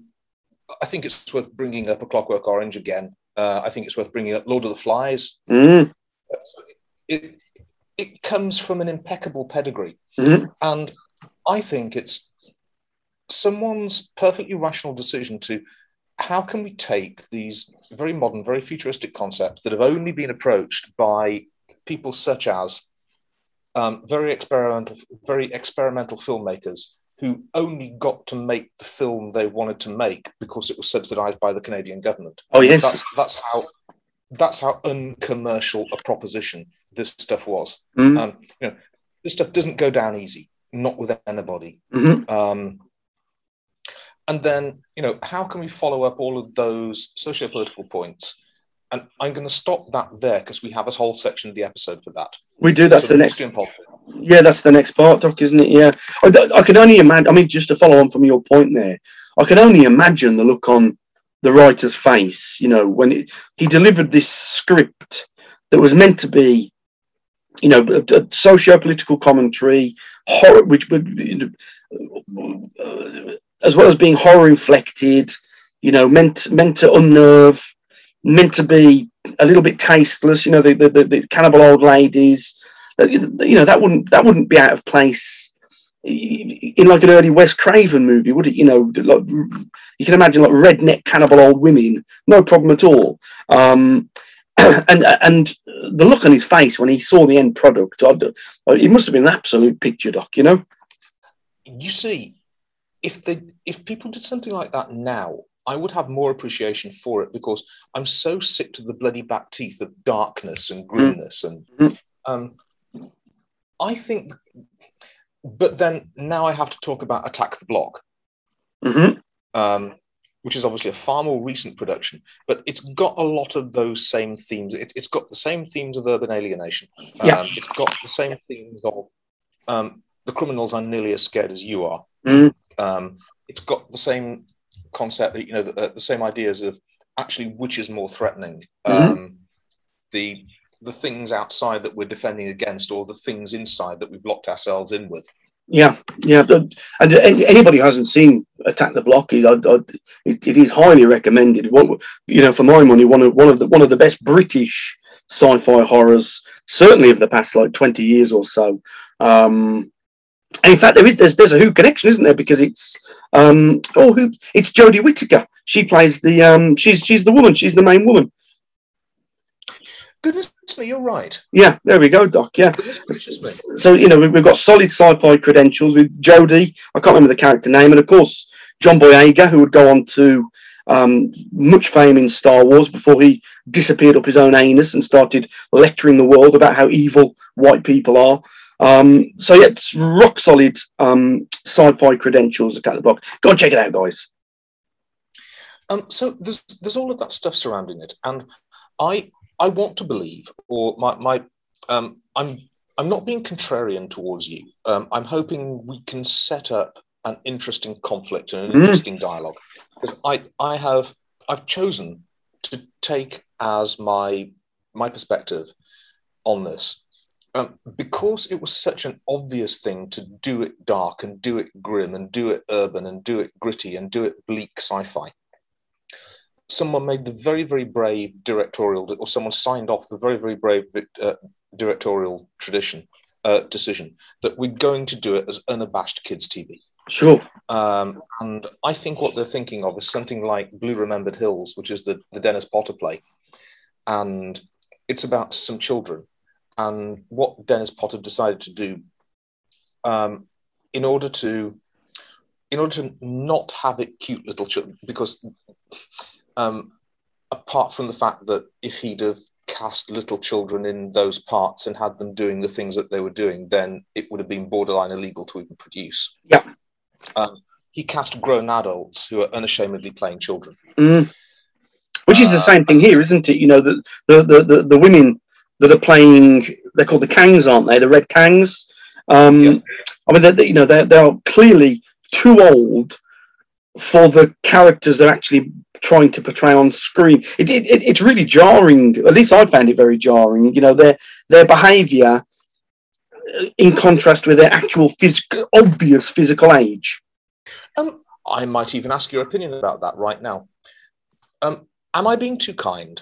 I think it's worth bringing up a Clockwork Orange again. Uh, I think it's worth bringing up Lord of the Flies. Mm, So it it comes from an impeccable pedigree, Mhm. and I think it's someone's perfectly rational decision to how can we take these very modern, very futuristic concepts that have only been approached by people such as um, very experimental, very experimental filmmakers who only got to make the film they wanted to make because it was subsidized by the Canadian government. Oh, yes. That's that's how that's how uncommercial a proposition this stuff was. Mm. Um, you know, this stuff doesn't go down easy, not with anybody. Mhm. Um, and then, you know, how can we follow up all of those socio-political points? And I'm going to stop that there because we have a whole section of the episode for that. We do. That's So the next. politics. Yeah, that's the next part, Doc, isn't it? Yeah, I, I can only imagine. I mean, just to follow on from your point there, I can only imagine the look on the writer's face. You know, when it, he delivered this script that was meant to be, you know, a, a socio-political commentary, horror, which would, you know, uh, as well as being horror inflected. You know, meant meant to unnerve, meant to be a little bit tasteless. You know, the the, the, the cannibal old ladies uh, you know that wouldn't that wouldn't be out of place in like an early Wes Craven movie, would it? You know, like you can imagine like redneck cannibal old women, no problem at all. Um, and and the look on his face when he saw the end product, it must have been an absolute picture doc, you know. You see, if they if people did something like that now, I would have more appreciation for it because I'm so sick to the bloody back teeth of darkness and grimness and Mhm. um, I think. But then now I have to talk about Attack the Block. hmm um, which is obviously a far more recent production, but it's got a lot of those same themes. It, it's got the same themes of urban alienation. Um, Yeah. It's got the same themes of um, the criminals are nearly as scared as you are. Mhm. Um, it's got the same concept, you know, the, uh, the same ideas of actually which is more threatening. Mhm. Um, the the things outside that we're defending against, or the things inside that we've locked ourselves in with. Yeah, yeah. And anybody who hasn't seen Attack the Block, it, I- I- it, it is highly recommended. What you know, for my money, one of one of the one of the best British sci-fi horrors, certainly of the past like twenty years or so. Um, and in fact, there is there's, there's a Who connection, isn't there? Because it's um, oh, who it's Jodie Whittaker. She plays the um, she's she's the woman. She's the main woman. Goodness me, you're right. Yeah, there we go, Doc. Yeah. Me. So you know we- we've got solid sci-fi credentials with Jodie. I can't remember the character name, and of course John Boyega, who would go on to um, much fame in Star Wars before he disappeared up his own anus and started lecturing the world about how evil white people are. Um, so yeah, it's rock solid um, sci-fi credentials. Attack the Block. Go and check it out, guys. Um, so there's there's all of that stuff surrounding it, and I I want to believe, or my my um, I'm I'm not being contrarian towards you. Um, I'm hoping we can set up an interesting conflict and an Mm. interesting dialogue because I I have I've chosen to take as my my perspective on this um, because it was such an obvious thing to do it dark and do it grim and do it urban and do it gritty and do it bleak sci-fi someone made the very, very brave directorial, or someone signed off the very, very brave uh, directorial tradition uh, decision that we're going to do it as unabashed kids' TV. Sure. Um, and I think what they're thinking of is something like Blue Remembered Hills, which is the, the Dennis Potter play. And it's about some children and what Dennis Potter decided to do um, in order to in order to not have it cute little children because um, apart from the fact that if he'd have cast little children in those parts and had them doing the things that they were doing, then it would have been borderline illegal to even produce. Yeah. Um, he cast grown adults who are unashamedly playing children. Mm. Which is the Uh, same thing here, isn't it? You know, the the, the, the, the women that are playing, they're called the Kangs, aren't they? The Red Kangs. Um. I mean, they you know, they're, they're clearly too old for the characters they're actually trying to portray on screen. It, it, it, it's really jarring. At least I found it very jarring. You know, their their behaviour uh, in contrast with their actual physical, obvious physical age. Um, I might even ask your opinion about that right now. Um, am I being too kind?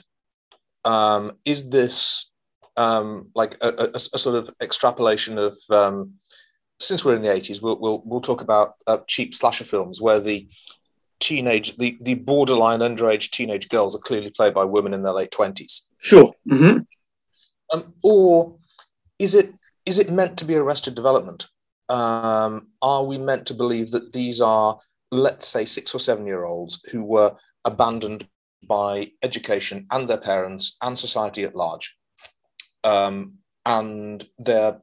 Um, is this um, like a, a- a sort of extrapolation of um, since we're in the eighties, we'll, we'll we'll talk about uh, cheap slasher films where the teenage, the the borderline underage teenage girls are clearly played by women in their late twenties. Sure. hmm Um, or is it is it meant to be arrested development? Um, are we meant to believe that these are, let's say, six or seven year olds who were abandoned by education and their parents and society at large, um, and they're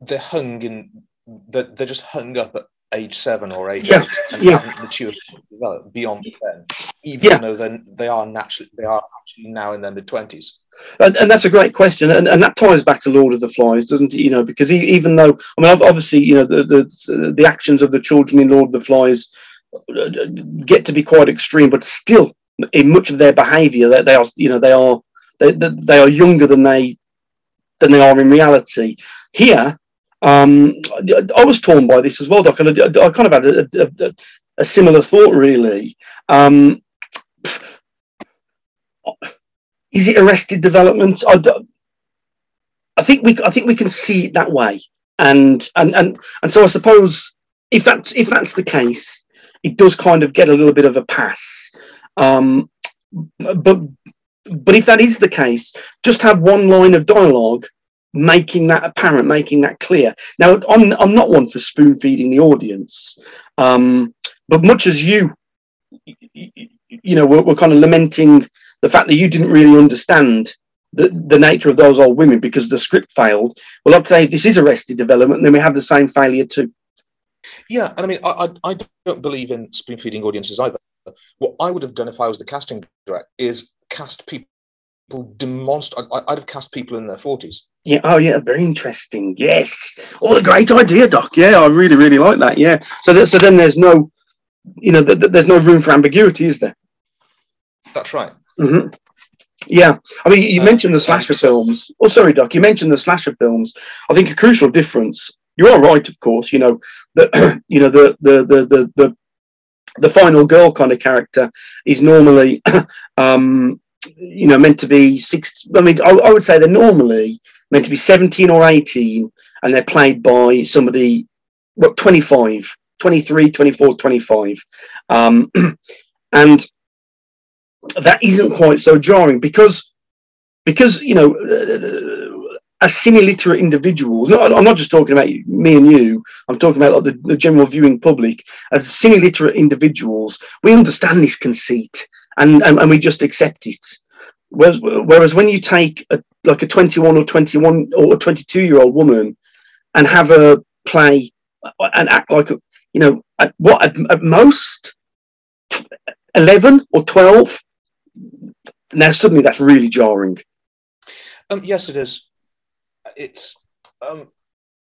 they're hung in they're, they're just hung up at age seven or age Yeah, eight and yeah. haven't matured developed beyond then, even Yeah. though then they are naturally they are actually now in their mid twenties. And, and that's a great question, and, and that ties back to Lord of the Flies, doesn't it? You know, because e even though I mean, obviously, you know, the, the the actions of the children in Lord of the Flies uh, get to be quite extreme, but still, in much of their behaviour, they, they are, you know, they are they, they, they are younger than they than they are in reality. Here, um, I, was torn by this as well, Doc, and I, I kind of had a, a, a, similar thought, really. Um, is it arrested development? I, I think we I think we can see it that way, and and and and so I suppose if that if that's the case, it does kind of get a little bit of a pass. Um, but but if that is the case, just have one line of dialogue making that apparent, making that clear. Now, I'm I'm not one for spoon feeding the audience, um, but much as you, you know, we're, we're kind of lamenting the fact that you didn't really understand the, the nature of those old women because the script failed. Well, I'd say this is arrested development, and then we have the same failure too. Yeah, and I mean, I, I, I don't believe in spoon feeding audiences either. What I would have done if I was the casting director is cast people demonst. I, I'd have cast people in their forties. Yeah. Oh, yeah. Very interesting. Yes. What a great idea, Doc. Yeah, I really, really like that. Yeah. So that, so then there's no, you know, th- th- there's no room for ambiguity, is there? That's right. hmm Yeah, I mean, you Uh, mentioned the slasher films. Oh, sorry, Doc. You mentioned the slasher films. I think a crucial difference. You are right, of course. You know that you know the the the the the, the final girl kind of character is normally, um, you know, meant to be six. I mean, I, I would say they're normally meant to be seventeen or eighteen, and they're played by somebody, what, 25, 23, 24, 25. Um, and that isn't quite so jarring because because you know uh, as semi-literate individuals no, i'm not just talking about me and you i'm talking about like the, the general viewing public as semi-literate individuals we understand this conceit and and, and we just accept it whereas, whereas when you take a, like a 21 or 21 or 22 year old woman and have her play and act like a, you know at what at, at most 11 or 12 now suddenly that's really jarring Um, yes, it is. It's um,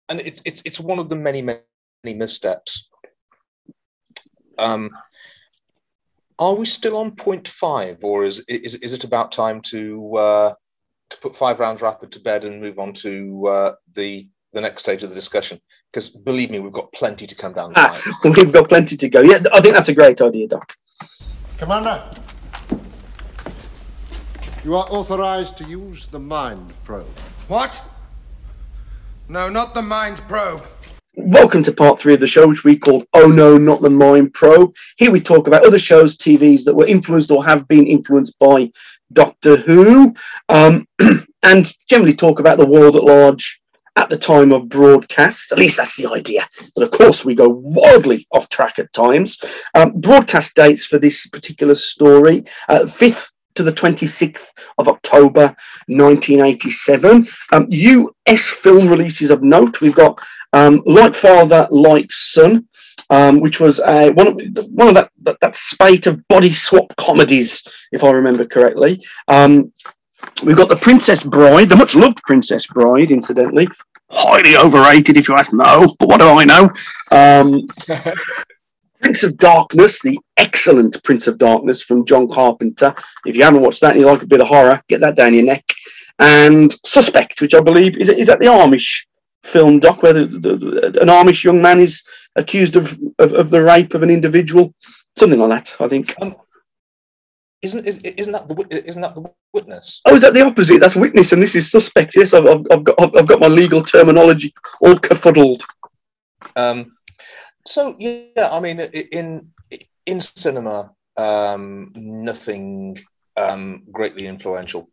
and it's it's it's one of the many many missteps. Um, are we still on point five, or is is is it about time to uh, to put five rounds rapid to bed and move on to uh, the the next stage of the discussion? Because believe me, we've got plenty to come down the ah, line. we've got plenty to go yeah i think that's a great idea doc Commander, you are authorized to use the mind probe. What? No, not the mind probe. Welcome to part three of the show, which we called Oh No, Not the Mind Probe. Here we talk about other shows, TVs that were influenced or have been influenced by Doctor Who, um, and generally talk about the world at large at the time of broadcast. At least that's the idea. But of course, we go wildly off track at times. Um, broadcast dates for this particular story uh, 5th to the 26th of October 1987. Um, US film releases of note. We've got um, Like Father, Like Son, um, which was uh, one of one of that, that that spate of body swap comedies, if I remember correctly. Um, we've got the Princess Bride, the much loved Princess Bride, incidentally, highly overrated if you ask no, but what do I know? Um, Prince of Darkness, the excellent Prince of Darkness from John Carpenter. If you haven't watched that and you like a bit of horror, get that down your neck. And Suspect, which I believe is, is that the Amish film doc, where the, the, an Amish young man is accused of, of, of the rape of an individual, something like that. I think. Isn't is, isn't that the isn't that the witness? Oh, is that the opposite? That's witness, and this is suspect. Yes, I've, I've, I've got I've, I've got my legal terminology all kerfuddled. Um, so yeah, I mean, in in cinema, um, nothing um, greatly influential.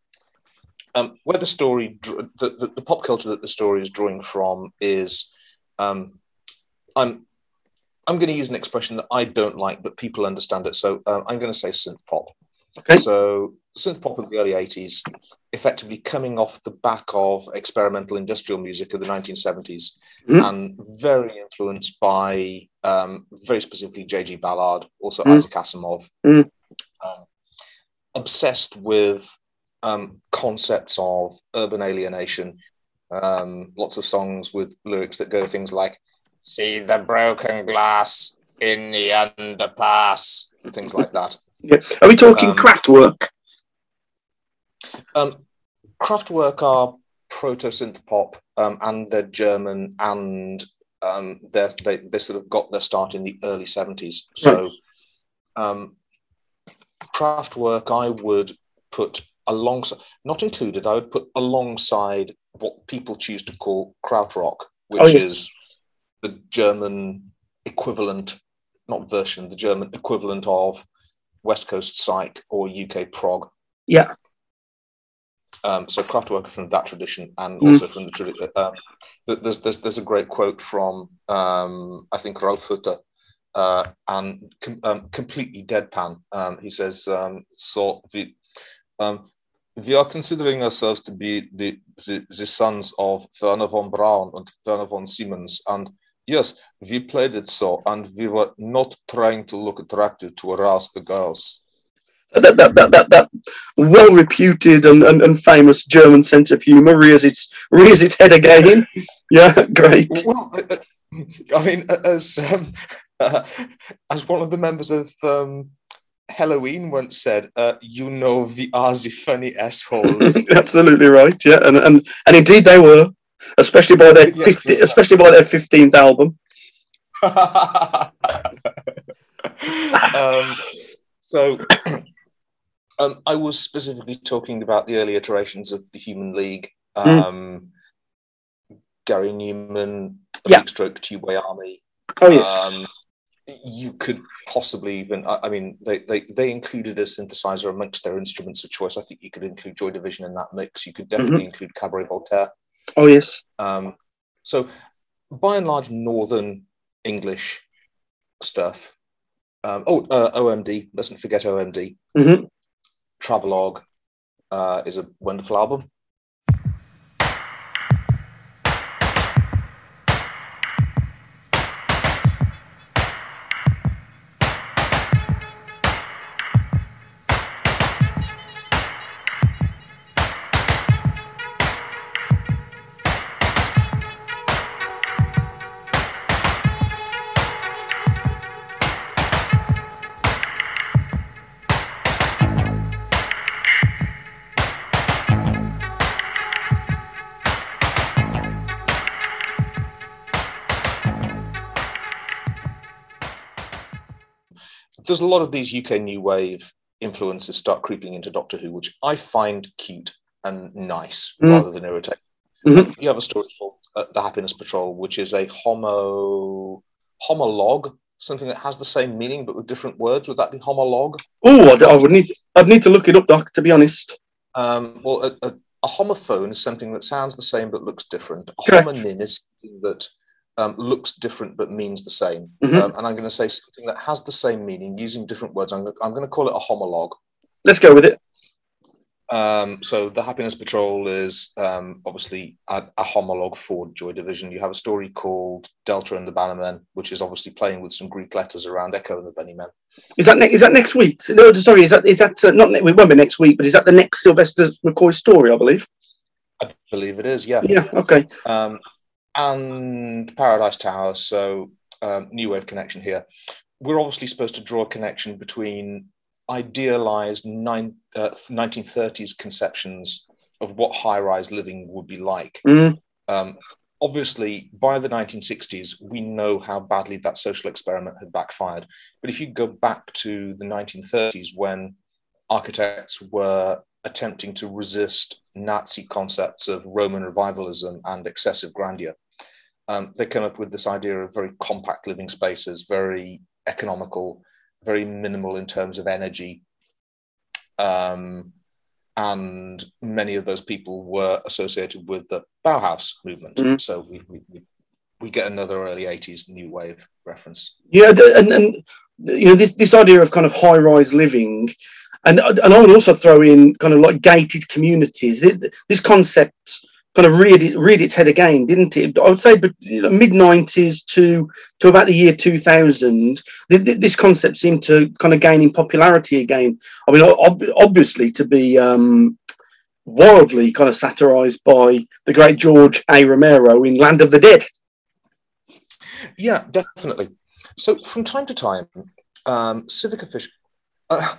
Um, where the story, the, the, the pop culture that the story is drawing from is, um, I'm I'm going to use an expression that I don't like, but people understand it. So uh, I'm going to say synth pop. Okay. So synth pop of the early 80s, effectively coming off the back of experimental industrial music of the 1970s Mhm. and very influenced by um, very specifically J.G. Ballard, also Mm. Isaac Asimov, Mm. um, obsessed with um, concepts of urban alienation. Um, lots of songs with lyrics that go things like "See the broken glass in the underpass," and things like that. Yeah. Are we talking Um, Kraftwerk? Um, Kraftwerk are proto synth pop, um, and they're German, and um, they're, they they sort of got their start in the early seventies. So, um, Kraftwerk, I would put alongside, not included, I would put alongside what people choose to call krautrock, which Oh, yes. is the German equivalent, not version, the German equivalent of West Coast Psych or UK prog. Yeah. Um, so Kraftwerk are from that tradition, and Mm. also from the tradition. Um, there's there's there's a great quote from um, I think Ralf Hutter, uh, and com- um, completely deadpan. Um, he says, um, "So we um, we are considering ourselves to be the, the the sons of Werner von Braun and Werner von Siemens, and yes, we played it so, and we were not trying to look attractive to arouse the girls." That that that that, that well reputed and, and, and famous German sense of humour rears its rears its head again. Yeah, great. Well, uh, uh, I mean, as um, uh, as one of the members of um, Helloween once said, uh, "You know, we are the funny assholes." Absolutely right. Yeah, and, and and indeed they were, especially by their Yes, 50, especially by their fifteenth album. um, so, um, I was specifically talking about the early iterations of the Human League. Um, Gary Numan, Yeah. Big Stroke, Tubeway Army. Oh yes. You could possibly even, I I mean, they, they, they included a synthesizer amongst their instruments of choice. I think you could include Joy Division in that mix. You could definitely Mm-hmm. include Cabaret Voltaire. oh yes. Um, so, by and large, Northern English stuff. Um, oh, uh, OMD, let's not forget OMD. hmm Travelogue uh, is a wonderful album. There's a lot of these UK new wave influences start creeping into Doctor Who, which I find cute and nice Mm. rather than irritating. Mhm. You have a story called uh, The Happiness Patrol, which is a homo homologue, something that has the same meaning but with different words. Would that be homologue? Oh, I'd, I would need I'd need to look it up, Doc. To be honest. Um, well, a, a, a homophone is something that sounds the same but looks different. A Correct. homonym is something that um, looks different but means the same. Mhm. Um, and I'm going to say something that has the same meaning using different words. I'm, I'm going to call it a homologue. Let's go with it. Um, so the Happiness Patrol is um, obviously a, a homologue for Joy Division. You have a story called Delta and the Bannermen, which is obviously playing with some Greek letters around Echo and the Bunnymen. Is that ne- is that next week? No, sorry, is that is that uh, not? Ne- it won't be next week, but is that the next Sylvester McCoy story? I believe. I believe it is, yeah. Yeah. Okay. Um, and Paradise Tower, so um, New Wave connection here. We're obviously supposed to draw a connection between idealized nine, uh, 1930s conceptions of what high rise living would be like. Mm. Um, obviously, by the 1960s, we know how badly that social experiment had backfired. But if you go back to the 1930s, when architects were attempting to resist Nazi concepts of Roman revivalism and excessive grandeur, um, they came up with this idea of very compact living spaces, very economical, very minimal in terms of energy. Um, and many of those people were associated with the Bauhaus movement. Mhm. So we, we, we, we get another early 80s new wave reference. Yeah, and, and you know this, this idea of kind of high rise living, and and I would also throw in kind of like gated communities. This concept kind of reared reared its head again, didn't it? I would say, mid nineties to to about the year two thousand, th- th- this concept seemed to kind of gain in popularity again. I mean, ob- obviously to be um, wildly kind of satirized by the great George A. Romero in Land of the Dead. Yeah, definitely. So from time to time, um, civic officials. Uh,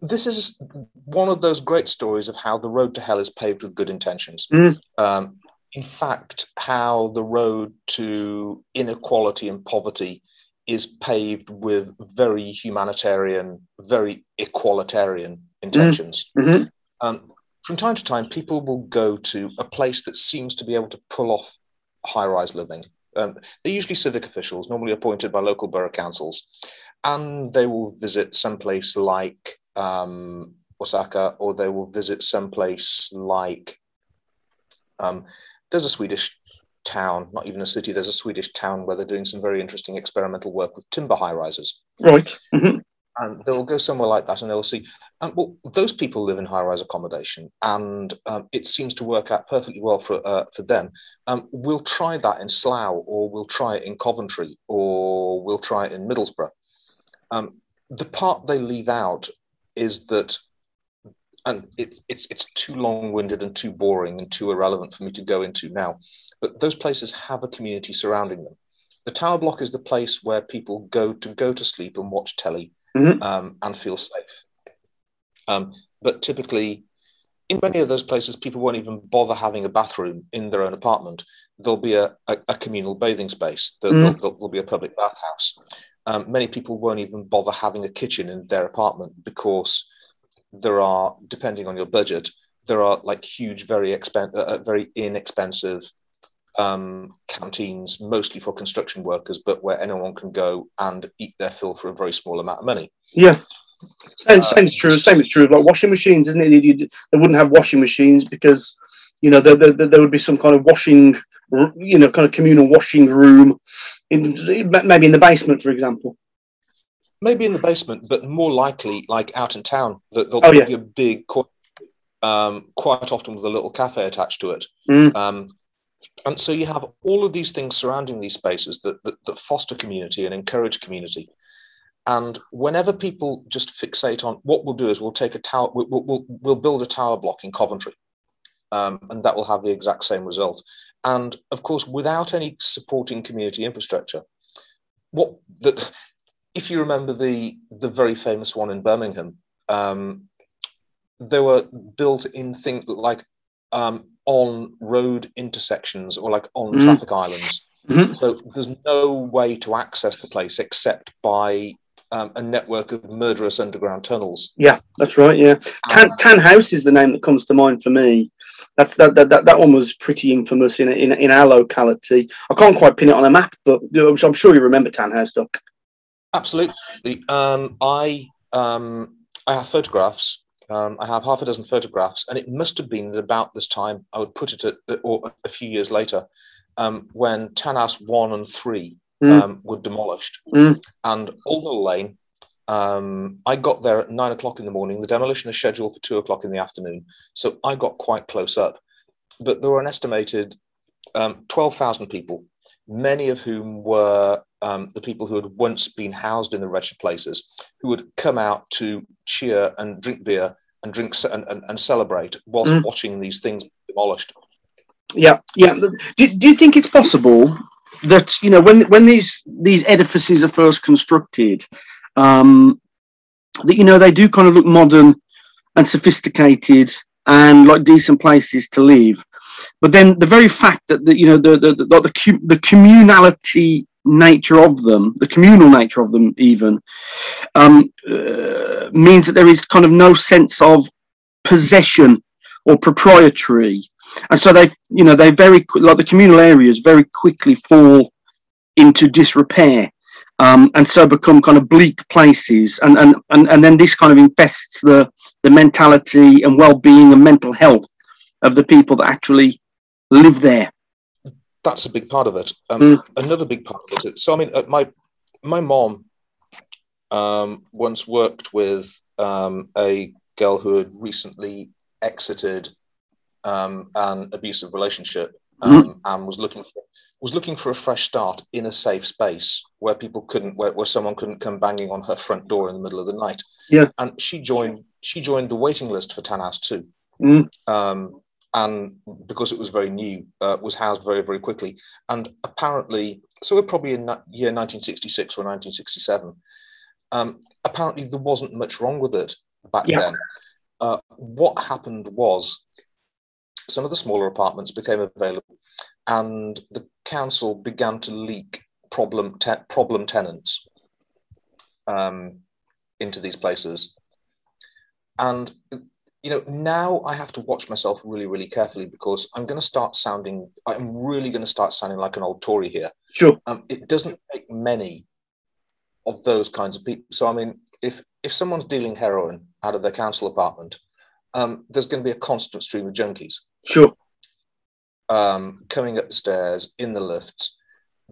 this is one of those great stories of how the road to hell is paved with good intentions. Mm. Um, in fact, how the road to inequality and poverty is paved with very humanitarian, very equalitarian intentions. Mhm. Um, from time to time, people will go to a place that seems to be able to pull off high rise living. Um, they're usually civic officials, normally appointed by local borough councils, and they will visit someplace like um, Osaka, or they will visit someplace like um, there's a Swedish town, not even a city, there's a Swedish town where they're doing some very interesting experimental work with timber high rises. Right. Mhm. And they'll go somewhere like that and they'll see, um, well, those people live in high rise accommodation and um, it seems to work out perfectly well for, uh, for them. Um, we'll try that in Slough or we'll try it in Coventry or we'll try it in Middlesbrough. Um, the part they leave out is that and it's it's it's too long-winded and too boring and too irrelevant for me to go into now. But those places have a community surrounding them. The tower block is the place where people go to go to sleep and watch telly Mhm. um, and feel safe. Um, but typically, in many of those places, people won't even bother having a bathroom in their own apartment. There'll be a, a, a communal bathing space. There, Mm. there'll, there'll, there'll be a public bathhouse. Um, many people won't even bother having a kitchen in their apartment because there are, depending on your budget, there are like huge, very expen- uh, uh, very inexpensive um, canteens, mostly for construction workers, but where anyone can go and eat their fill for a very small amount of money. Yeah. Same, Uh, same is true. Same is true Like washing machines, isn't it? You, you- they wouldn't have washing machines because, you know, there, there, there would be some kind of washing, you know, kind of communal washing room, in, maybe in the basement, for example. maybe in the basement, but more likely like out in town. That there'll Oh, yeah. be a big, um, quite often with a little cafe attached to it. Mm. Um, and so you have all of these things surrounding these spaces that, that, that foster community and encourage community. And whenever people just fixate on what we'll do is we'll take a tower, we'll, we'll, we'll build a tower block in Coventry, um, and that will have the exact same result. And of course, without any supporting community infrastructure, what that if you remember the the very famous one in Birmingham, um, they were built in things like um, on road intersections or like on Mm. traffic islands. Mhm. So there's no way to access the place except by um, a network of murderous underground tunnels. Yeah, that's right. Yeah, Tan, Tan House is the name that comes to mind for me. That's that that, that, that one was pretty infamous in, in in our locality. I can't quite pin it on a map, but I'm sure you remember Tan House, Doc. Absolutely. Um, I um, I have photographs. Um, I have half a dozen photographs, and it must have been at about this time. I would put it at, or a few years later, um, when Tanhouse one and three Mm. um, were demolished, Mm. and Mill Lane Um, I got there at nine o'clock in the morning. The demolition is scheduled for two o'clock in the afternoon. So I got quite close up. But there were an estimated um, 12,000 people, many of whom were um, the people who had once been housed in the wretched places, who would come out to cheer and drink beer and drink and, and, and celebrate whilst Mm. watching these things demolished. Yeah, yeah. Do, do you think it's possible that you know when when these these edifices are first constructed, um, that you know they do kind of look modern and sophisticated and like decent places to live, but then the very fact that the you know the the the, the, the communality nature of them, the communal nature of them, even um, uh, means that there is kind of no sense of possession or proprietary. And so they you know they very like the communal areas very quickly fall into disrepair um, and so become kind of bleak places and, and and and then this kind of infests the the mentality and well-being and mental health of the people that actually live there That's a big part of it. Um, Mm. Another big part of it. So I mean, uh, my my mom um, once worked with um, a girl who had recently exited um, an abusive relationship um, and was looking for, was looking for a fresh start in a safe space where people couldn't where, where someone couldn't come banging on her front door in the middle of the night. Yeah. and she joined she joined the waiting list for Tanhouse Two. Mm. Um, and because it was very new, uh, was housed very, very quickly. And apparently, so we're probably in year 1966 or 1967. Um, apparently, there wasn't much wrong with it back Yeah. then. Uh, what happened was some of the smaller apartments became available, and the council began to leak problem te- problem tenants um, into these places. And you know, now I have to watch myself really, really carefully because I'm going to start sounding. I'm really going to start sounding like an old Tory here. sure Um, it doesn't take many of those kinds of people. So I mean, if if someone's dealing heroin out of their council apartment, um, there's going to be a constant stream of junkies sure um, coming upstairs in the lifts.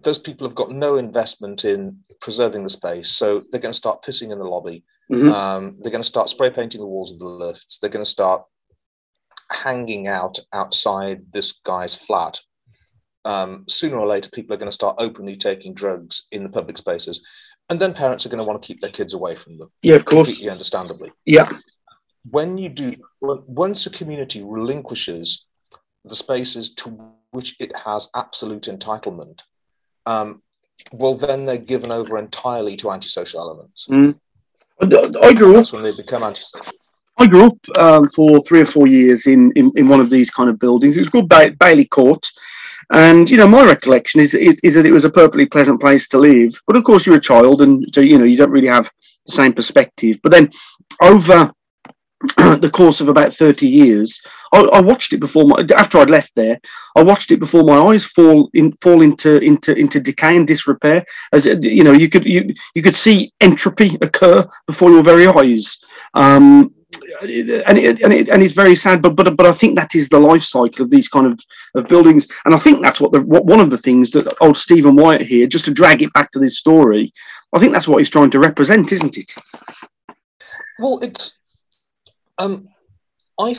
Those people have got no investment in preserving the space, so they're going to start pissing in the lobby. Mhm. Um, they're going to start spray painting the walls of the lifts. They're going to start hanging out outside this guy's flat. Um, sooner or later, people are going to start openly taking drugs in the public spaces, and then parents are going to want to keep their kids away from them. yeah of course Completely understandably yeah when you do when- once a community relinquishes the spaces to which it has absolute entitlement um, well then they're given over entirely to antisocial elements I grew up that's when they become antisocial I grew up um, for three or four years in, in, in one of these kind of buildings. It was called ba- Bailey Court. And, you know, my recollection is, is, is that it was a perfectly pleasant place to live. But of course, you're a child and, so, you know, you don't really have the same perspective. But then over the course of about 30 years, I, I watched it before my, after I'd left there, I watched it before my eyes fall in, fall into, into, into decay and disrepair. As you know, you could, you, you could see entropy occur before your very eyes. Um, and it, and, it, and it's very sad but but but I think that is the life cycle of these kind of, of buildings and I think that's what the what one of the things that old Stephen Wyatt here just to drag it back to this story I think that's what he's trying to represent isn't it well it's um, i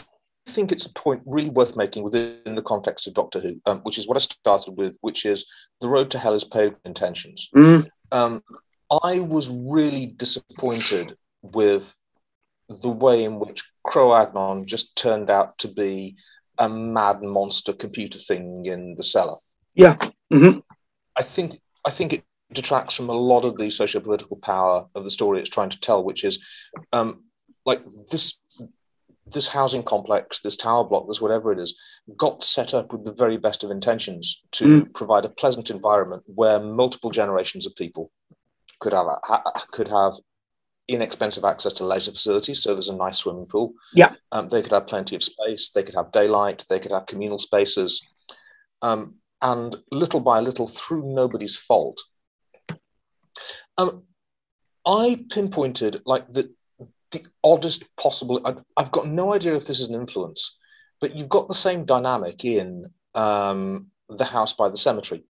think it's a point really worth making within the context of doctor who um, which is what i started with which is the road to hell is paved with intentions. Mm, um, I was really disappointed with the way in which Kroagnon just turned out to be a mad monster computer thing in the cellar. yeah. Mhm, I think I think it detracts from a lot of the socio-political power of the story it's trying to tell, which is um, like this this housing complex, this tower block, this whatever it is, got set up with the very best of intentions to provide a pleasant environment where multiple generations of people could have ha, could have inexpensive access to leisure facilities. So there's a nice swimming pool. Yeah. Um, they could have plenty of space. They could have daylight. They could have communal spaces. Um, and little by little, through nobody's fault, um, I pinpointed like the the oddest possible. I, I've got no idea if this is an influence, but you've got the same dynamic in um, the house by the cemetery.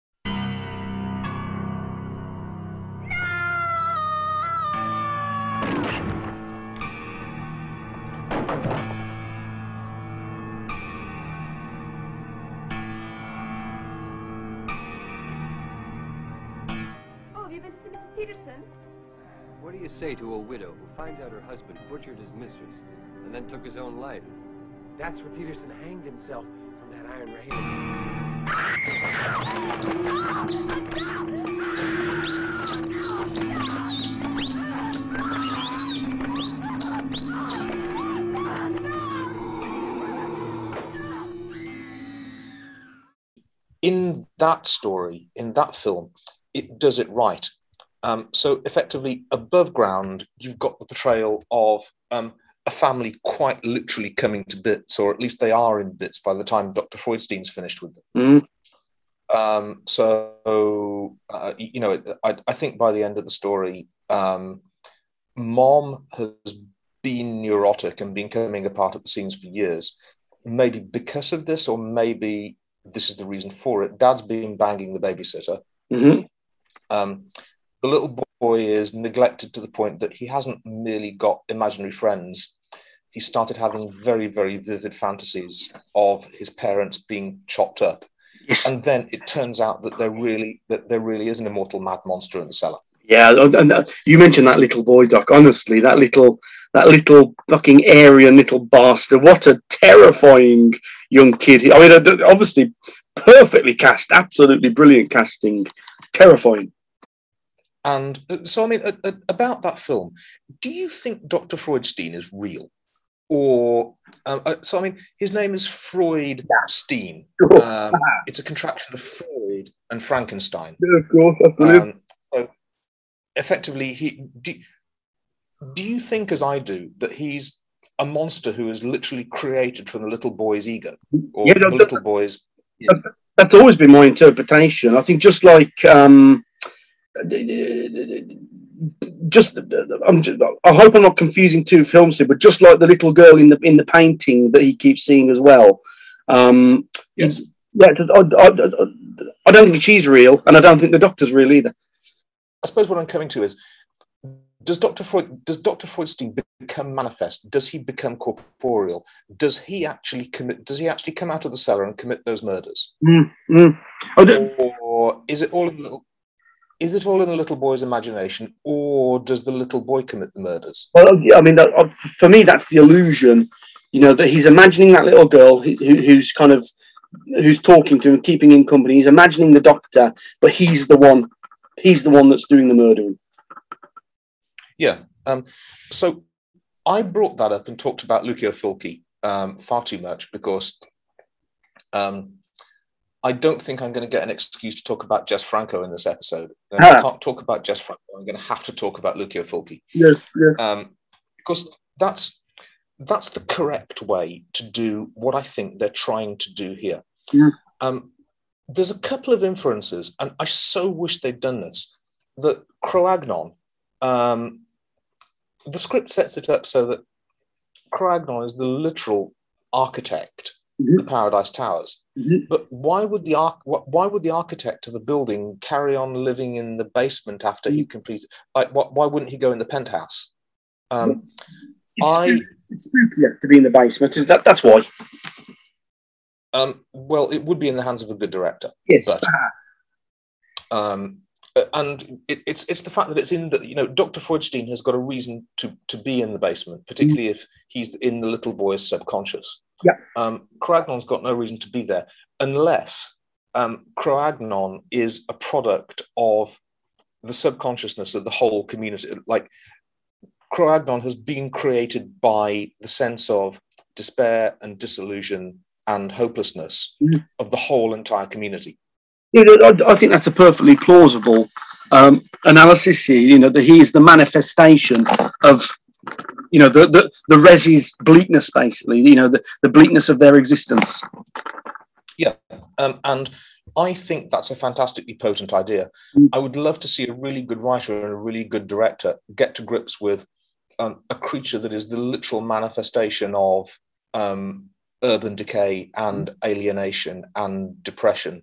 Say to a widow who finds out her husband butchered his mistress and then took his own life? That's where Peterson hanged himself from that Iron Raven. in that story, in that film, it does it right. Um, so effectively, above ground, you've got the portrayal of um, a family quite literally coming to bits, or at least they are in bits by the time Dr. Freudstein's finished with them. Mm. Um, so, uh, you know, I, I, think by the end of the story, um, mom has been neurotic and been coming apart at the seams for years. Maybe because of this, or maybe this is the reason for it. Dad's been banging the babysitter. Mm-hmm. Um, the little boy is neglected to the point that he hasn't merely got imaginary friends. He started having very, very vivid fantasies of his parents being chopped up. Yes. And then it turns out that there really that there really is an immortal mad monster in the cellar. Yeah, and that, you mentioned that little boy, Doc. Honestly, that little that little fucking Aryan little bastard. What a terrifying young kid. I mean, obviously, perfectly cast, absolutely brilliant casting, terrifying. And uh, so, I mean, uh, uh, about that film, do you think Dr. Freudstein is real? Or, um, uh, so I mean, his name is Freudstein. Um, it's a contraction of Freud and Frankenstein. Yeah, of course, absolutely. Um, so effectively, he do, do you think, as I do, that he's a monster who is literally created from the little boy's ego or Yeah, the little boy's? That's always been my interpretation. I think just like um, just I'm just, I hope I'm not confusing two films here, but just like the little girl in the in the painting that he keeps seeing as well. Um, Yes. yeah, I, I, I, don't think she's real, and I don't think the doctor's real either. I suppose what I'm coming to is does Dr. Freud does Dr. Freudstein become manifest? Does he become corporeal? Does he actually commit does he actually come out of the cellar and commit those murders? Mm, mm. Oh, Or is it all in the little is it all in the little boy's imagination, or does the little boy commit the murders? Well, I mean, uh, for me, that's the illusion. You know that he's imagining that little girl who, who- who's kind of who's talking to him, keeping him company. He's imagining the doctor, but he's the one. He's the one that's doing the murdering. Yeah. Um, so I brought that up and talked about Lucio Fulci um, far too much because um, I don't think I'm going to get an excuse to talk about Jess Franco in this episode. And if I Ah. can't talk about Jess Franco. I'm going to have to talk about Lucio Fulci Yes, yes. um, because that's that's the correct way to do what I think they're trying to do here. Yeah. Um, there's a couple of inferences, and I so wish they'd done this. That Kroagnon, um, the script sets it up so that Kroagnon is the literal architect Mhm. the Paradise Towers. Mhm. But why would the arch- why would the architect of a building carry on living in the basement after he completed? Like, wh- why wouldn't he go in the penthouse? Um, It's, I spook- it's spookier to be in the basement. Is that that's why? um, well, it would be in the hands of a good director. Yes. But um, uh, and it, it's it's the fact that it's in the you know Dr. Freudstein has got a reason to to be in the basement, particularly if he's in the little boy's subconscious. Yeah. Um, Kroagnon's got no reason to be there unless um, Kroagnon is a product of the subconsciousness of the whole community. Like Kroagnon has been created by the sense of despair and disillusion and hopelessness Mhm. of the whole entire community. You know, I, I think that's a perfectly plausible um, analysis here. You know, that he is the manifestation of, you know, the the the Rezzies' bleakness, basically. You know, the, the bleakness of their existence. Yeah, um, and I think that's a fantastically potent idea. Mm. I would love to see a really good writer and a really good director get to grips with um, a creature that is the literal manifestation of um, urban decay and alienation and depression.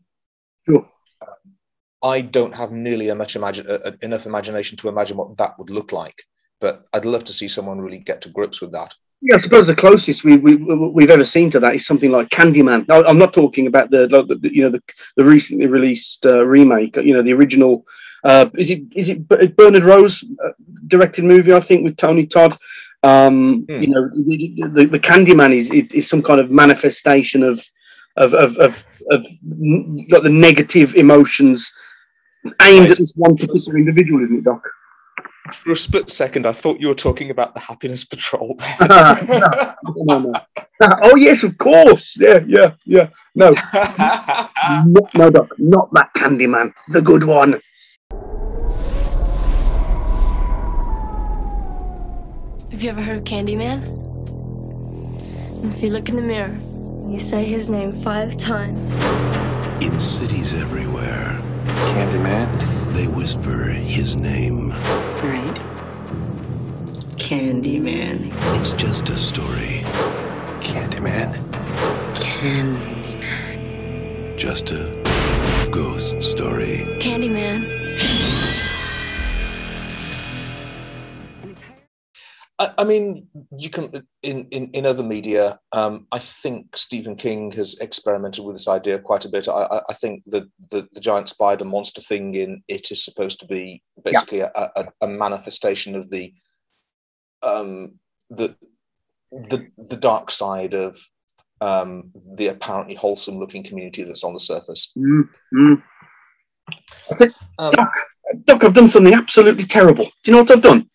Sure. I don't have nearly much imagine, uh, enough imagination to imagine what that would look like, but I'd love to see someone really get to grips with that. Yeah, I suppose the closest we, we we've ever seen to that is something like Candyman. No, I'm not talking about the, like the you know the, the recently released uh, remake. You know, the original Uh, is it is it Bernard Rose uh, directed movie? I think with Tony Todd. Um, You know, the, the, the Candyman is is some kind of manifestation of of of of, of n- like the negative emotions aimed at this one particular individual, isn't it, Doc? For a split second, I thought you were talking about the Happiness Patrol. no, no, no. Oh yes, of course. Yeah, yeah, yeah. No, no, no, Doc, not that Candyman, the good one. Have you ever heard of Candyman? If you look in the mirror, and you say his name five times. In cities everywhere, Candyman. they whisper his name. Right. Candyman. It's just a story, Candyman. Candyman. just a ghost story. Candyman. I, I mean, you can in, in, in other media. Um, I think Stephen King has experimented with this idea quite a bit. I, I, I think the, the the giant spider monster thing in it is supposed to be basically a, a, a manifestation of the um, the the the dark side of um, the apparently wholesome looking community that's on the surface. Mm, mm. I think, Um, Doc, Doc, I've done something absolutely terrible. Do you know what I've done?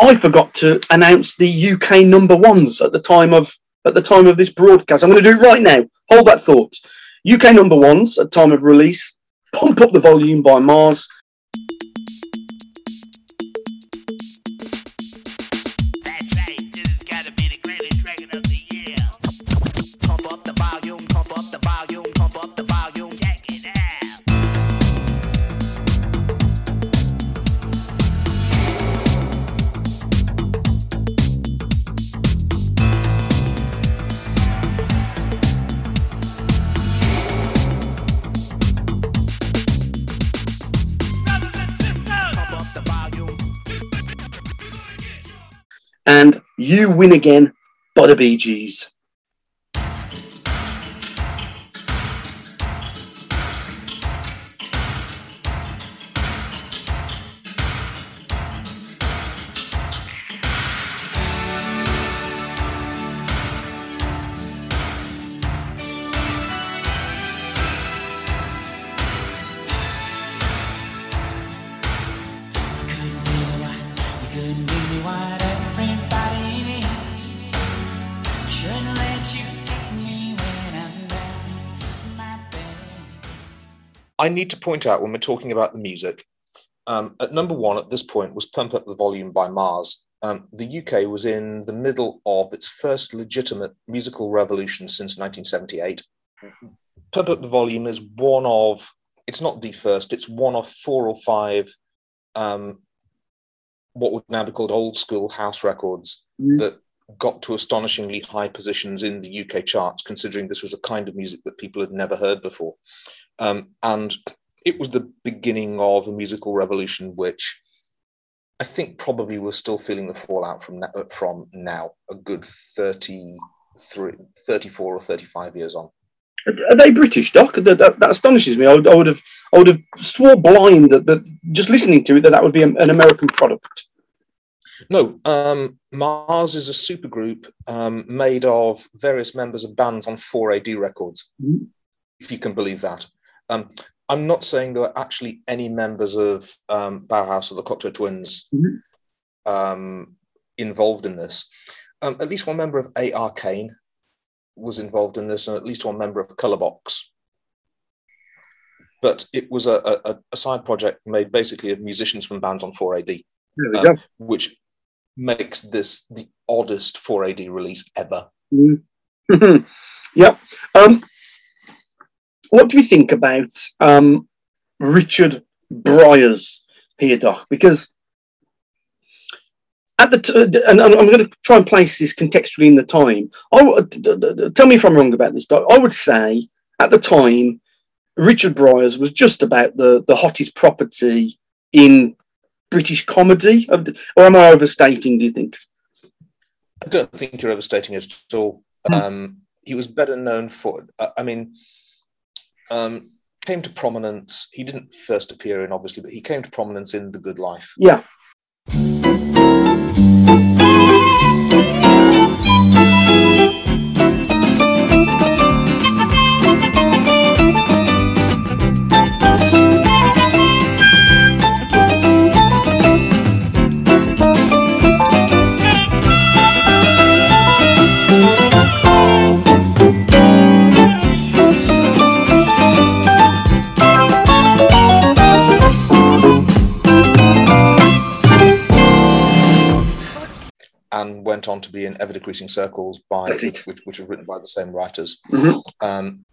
I forgot to announce the UK number ones at the time of at the time of this broadcast. I'm going to do it right now. Hold that thought. UK number ones at time of release. Pump up the volume by MARRS. And You Win Again by the Gees. I need to point out when we're talking about the music, um, at number one at this point was Pump Up the Volume by MARRS. Um, the UK was in the middle of its first legitimate musical revolution since 1978. Pump Up the Volume is one of, it's not the first, it's one of four or five um, what would now be called old school house records that got to astonishingly high positions in the UK charts, considering this was a kind of music that people had never heard before. Um, and it was the beginning of a musical revolution, which I think probably we're still feeling the fallout from, na- from now, a good 33, 34 or 35 years on. Are they British, Doc? That, that, that astonishes me. I would, I would have, I would have swore blind that, that just listening to it that that would be an American product. No, um, MARRS is a supergroup um, made of various members of bands on 4AD records, Mhm. if you can believe that. Um, I'm not saying there are actually any members of um, Bauhaus or the Cocteau Twins Mhm. um, involved in this. Um, at least one member of A.R. Kane was involved in this, and at least one member of Colourbox. But it was a, a, a side project made basically of musicians from bands on 4AD um, which makes this the oddest 4AD release ever. Mm. yep. Um, what do you think about um, Richard Briers here, Doc? Because at the t- and I'm going to try and place this contextually in the time. Tell me if I'm wrong about this, Doc. I would say at the time, Richard Briers was just about the the hottest property in British comedy, or am I overstating? Do you think? I don't think you're overstating it at all. Um, he was better known for, uh, I mean, um, came to prominence. He didn't first appear in, obviously, but he came to prominence in The Good Life. Yeah. Decreasing Circles by which, which was written by the same writers. Mhm. Um,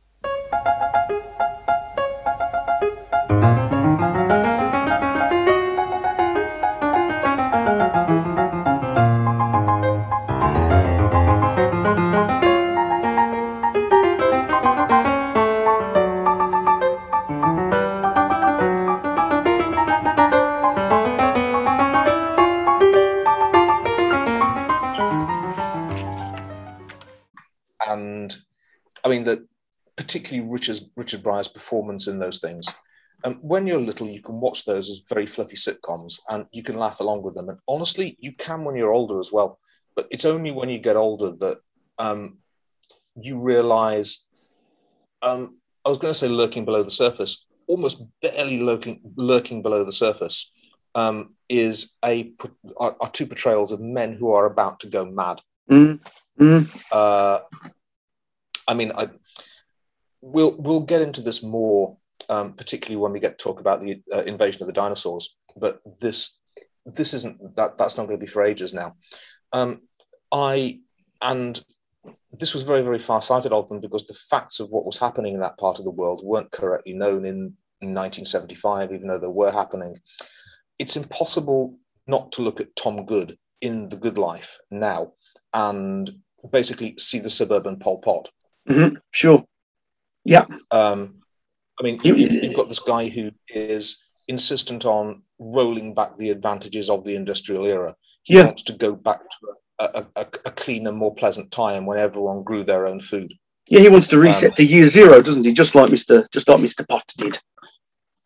particularly Richard Richard Briers' performance in those things. Um, when you're little, you can watch those as very fluffy sitcoms, and you can laugh along with them. And honestly, you can when you're older as well. But it's only when you get older that um, you realise. Um, I was going to say lurking below the surface, almost barely lurking lurking below the surface, um, is a are, are two portrayals of men who are about to go mad. Mm. Mm. Uh, I mean, I we'll we'll get into this more, um, particularly when we get to talk about the uh, invasion of the dinosaurs. But this this isn't that that's not going to be for ages now. Um, I and this was very very far sighted of them because the facts of what was happening in that part of the world weren't correctly known in 1975, even though they were happening. It's impossible not to look at Tom Good in The Good Life now and basically see the suburban Pol Pot. hmm Sure. Yeah. Um, I mean, you, you've got this guy who is insistent on rolling back the advantages of the industrial era. He Yeah. wants to go back to a, a, a, cleaner, more pleasant time when everyone grew their own food. Yeah, he wants to reset Um, to year zero, doesn't he? Just like Mister, just like Mister Potter did.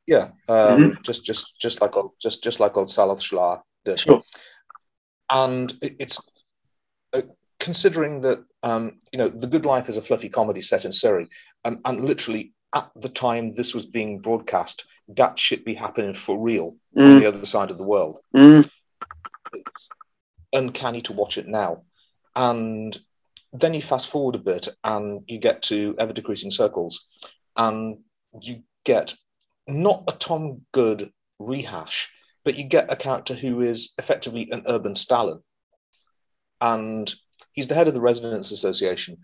Yeah, um, just just just like old just just like old Saloth Sar did. Sure. And it, it's uh, considering that um, you know the Good Life is a fluffy comedy set in Surrey, um, and literally at the time this was being broadcast, that shit be happening for real on Mm. the other side of the world. Mm. uncanny to watch it now. And then you fast forward a bit and you get to ever decreasing circles, and you get not a Tom Good rehash, but you get a character who is effectively an urban Stalin. And he's the head of the Residents Association,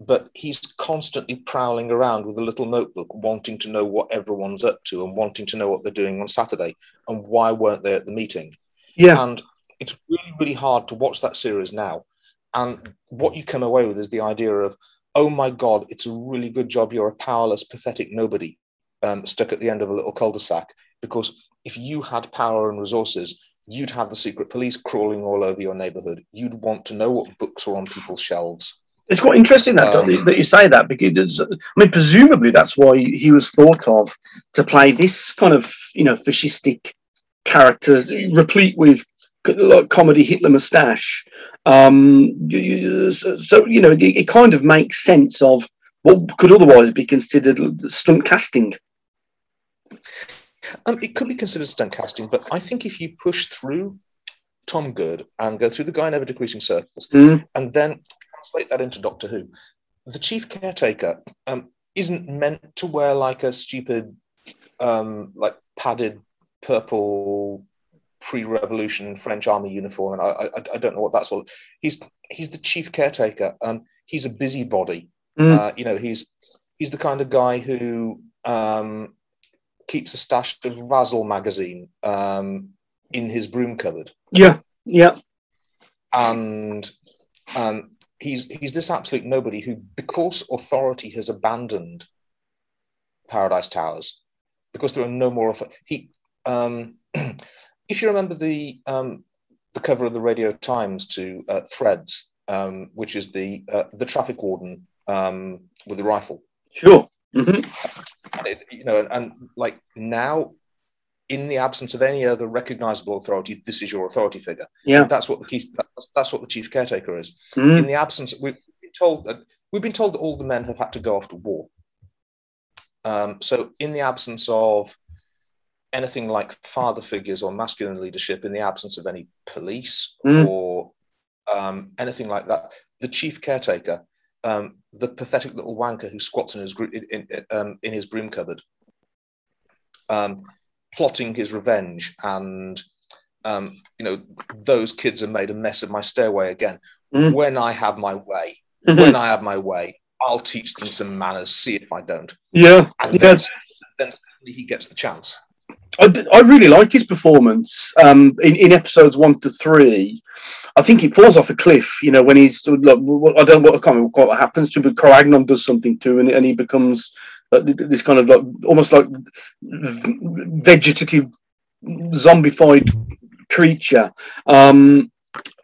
but he's constantly prowling around with a little notebook, wanting to know what everyone's up to and wanting to know what they're doing on Saturday and why weren't they at the meeting. Yeah. And it's really, really hard to watch that series now. And what you come away with is the idea of, oh my God, it's a really good job you're a powerless, pathetic nobody um, stuck at the end of a little cul de sac. Because if you had power and resources, you'd have the secret police crawling all over your neighborhood. You'd want to know what books are on people's shelves. It's quite interesting that Um, that you say that because I mean, presumably that's why he was thought of to play this kind of you know fascistic character, replete with like comedy Hitler moustache. Um, you- you- so, so you know it, it kind of makes sense of what could otherwise be considered stunt casting. Um, it could be considered stunt casting, but I think if you push through Tom Good and go through the guy in ever decreasing circles, Mm. and then translate that into Doctor Who, the chief caretaker um, isn't meant to wear like a stupid, um, like padded purple pre-revolution French army uniform, and I, I, I don't know what that's all. He's he's the chief caretaker. Um, he's a busybody. Mm. Uh, you know, he's he's the kind of guy who um, keeps a stash of Razzle magazine um, in his broom cupboard, Yeah, yeah, and um, he's he's this absolute nobody who, because authority has abandoned Paradise Towers, because there are no more author- he. Um, if you remember the um, the cover of the Radio Times to uh, Threads, um, which is the uh, the traffic warden um, with the rifle. sure. Mm-hmm. and it, you know, and, and like now, in the absence of any other recognizable authority, this is your authority figure. Yeah. that's what the key. That's, that's what the chief caretaker is. Mm. In the absence, we've been told that we've been told that all the men have had to go off to war. Um, so, in the absence of anything like father figures or masculine leadership, in the absence of any police Mm. or um, anything like that, the chief caretaker, um, the pathetic little wanker who squats in his in, in, um, in his broom cupboard, um, plotting his revenge, and um, you know those kids have made a mess of my stairway again. Mm. When I have my way, Mhm. when I have my way, I'll teach them some manners. See if I don't. Yeah, And yeah. then, he gets the chance. I, I really like his performance um, in, in episodes one to three. I think it falls off a cliff, you know, when he's like, I don't know what, I can't remember quite what happens to him, but Kroagnon does something to him and, and he becomes uh, this kind of like almost like vegetative, zombified creature. Um,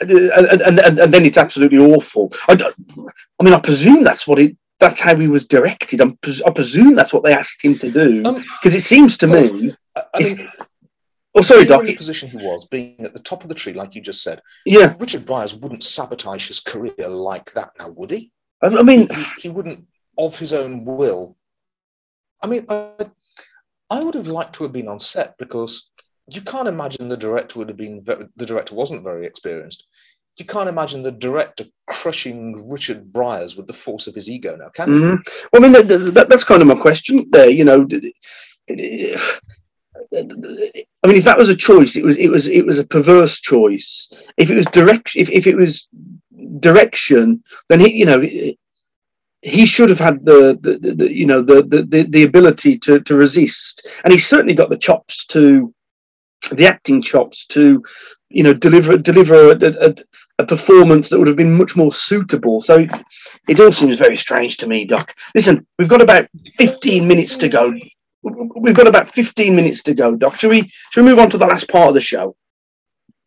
and, and, and, then it's absolutely awful. I, I mean, I presume that's what it. That's how he was directed. I'm, I presume that's what they asked him to do because it seems to me. I, I mean, oh, sorry, Doc. in the position he was, being at the top of the tree, like you just said. Yeah. Richard Briers wouldn't sabotage his career like that, now would he? I, I mean, he, he wouldn't, of his own will. I mean, I, I would have liked to have been on set because you can't imagine the director would have been. Very, the director wasn't very experienced. You can't imagine the director crushing Richard Briers with the force of his ego. Now, can you? Mhm. Well, I mean, that, that, that's kind of my question there. You know, I mean, if that was a choice, it was it was it was a perverse choice. If it was direction, if, if it was direction, then he, you know, he should have had the, the, the, you know the, the the ability to to resist, and he's certainly got the chops to the acting chops to you know deliver deliver a, a, a performance that would have been much more suitable. So it, all seems very strange to me, Doc. Listen, we've got about fifteen minutes to go. We've got about fifteen minutes to go, Doc. Should we? Shall we move on to the last part of the show?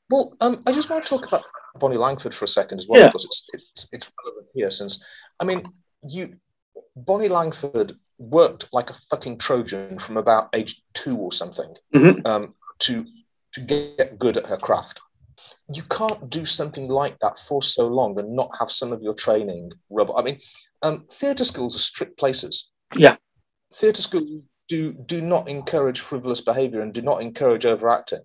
Well, um, I just want to talk about Bonnie Langford for a second as well, Yeah. because it's, it's it's relevant here. Since I mean, you Bonnie Langford worked like a fucking Trojan from about age two or something Mhm. um, to to get good at her craft. You can't do something like that for so long and not have some of your training rub. I mean, um, theatre schools are strict places. Yeah. Theatre schools do do not encourage frivolous behaviour and do not encourage overacting.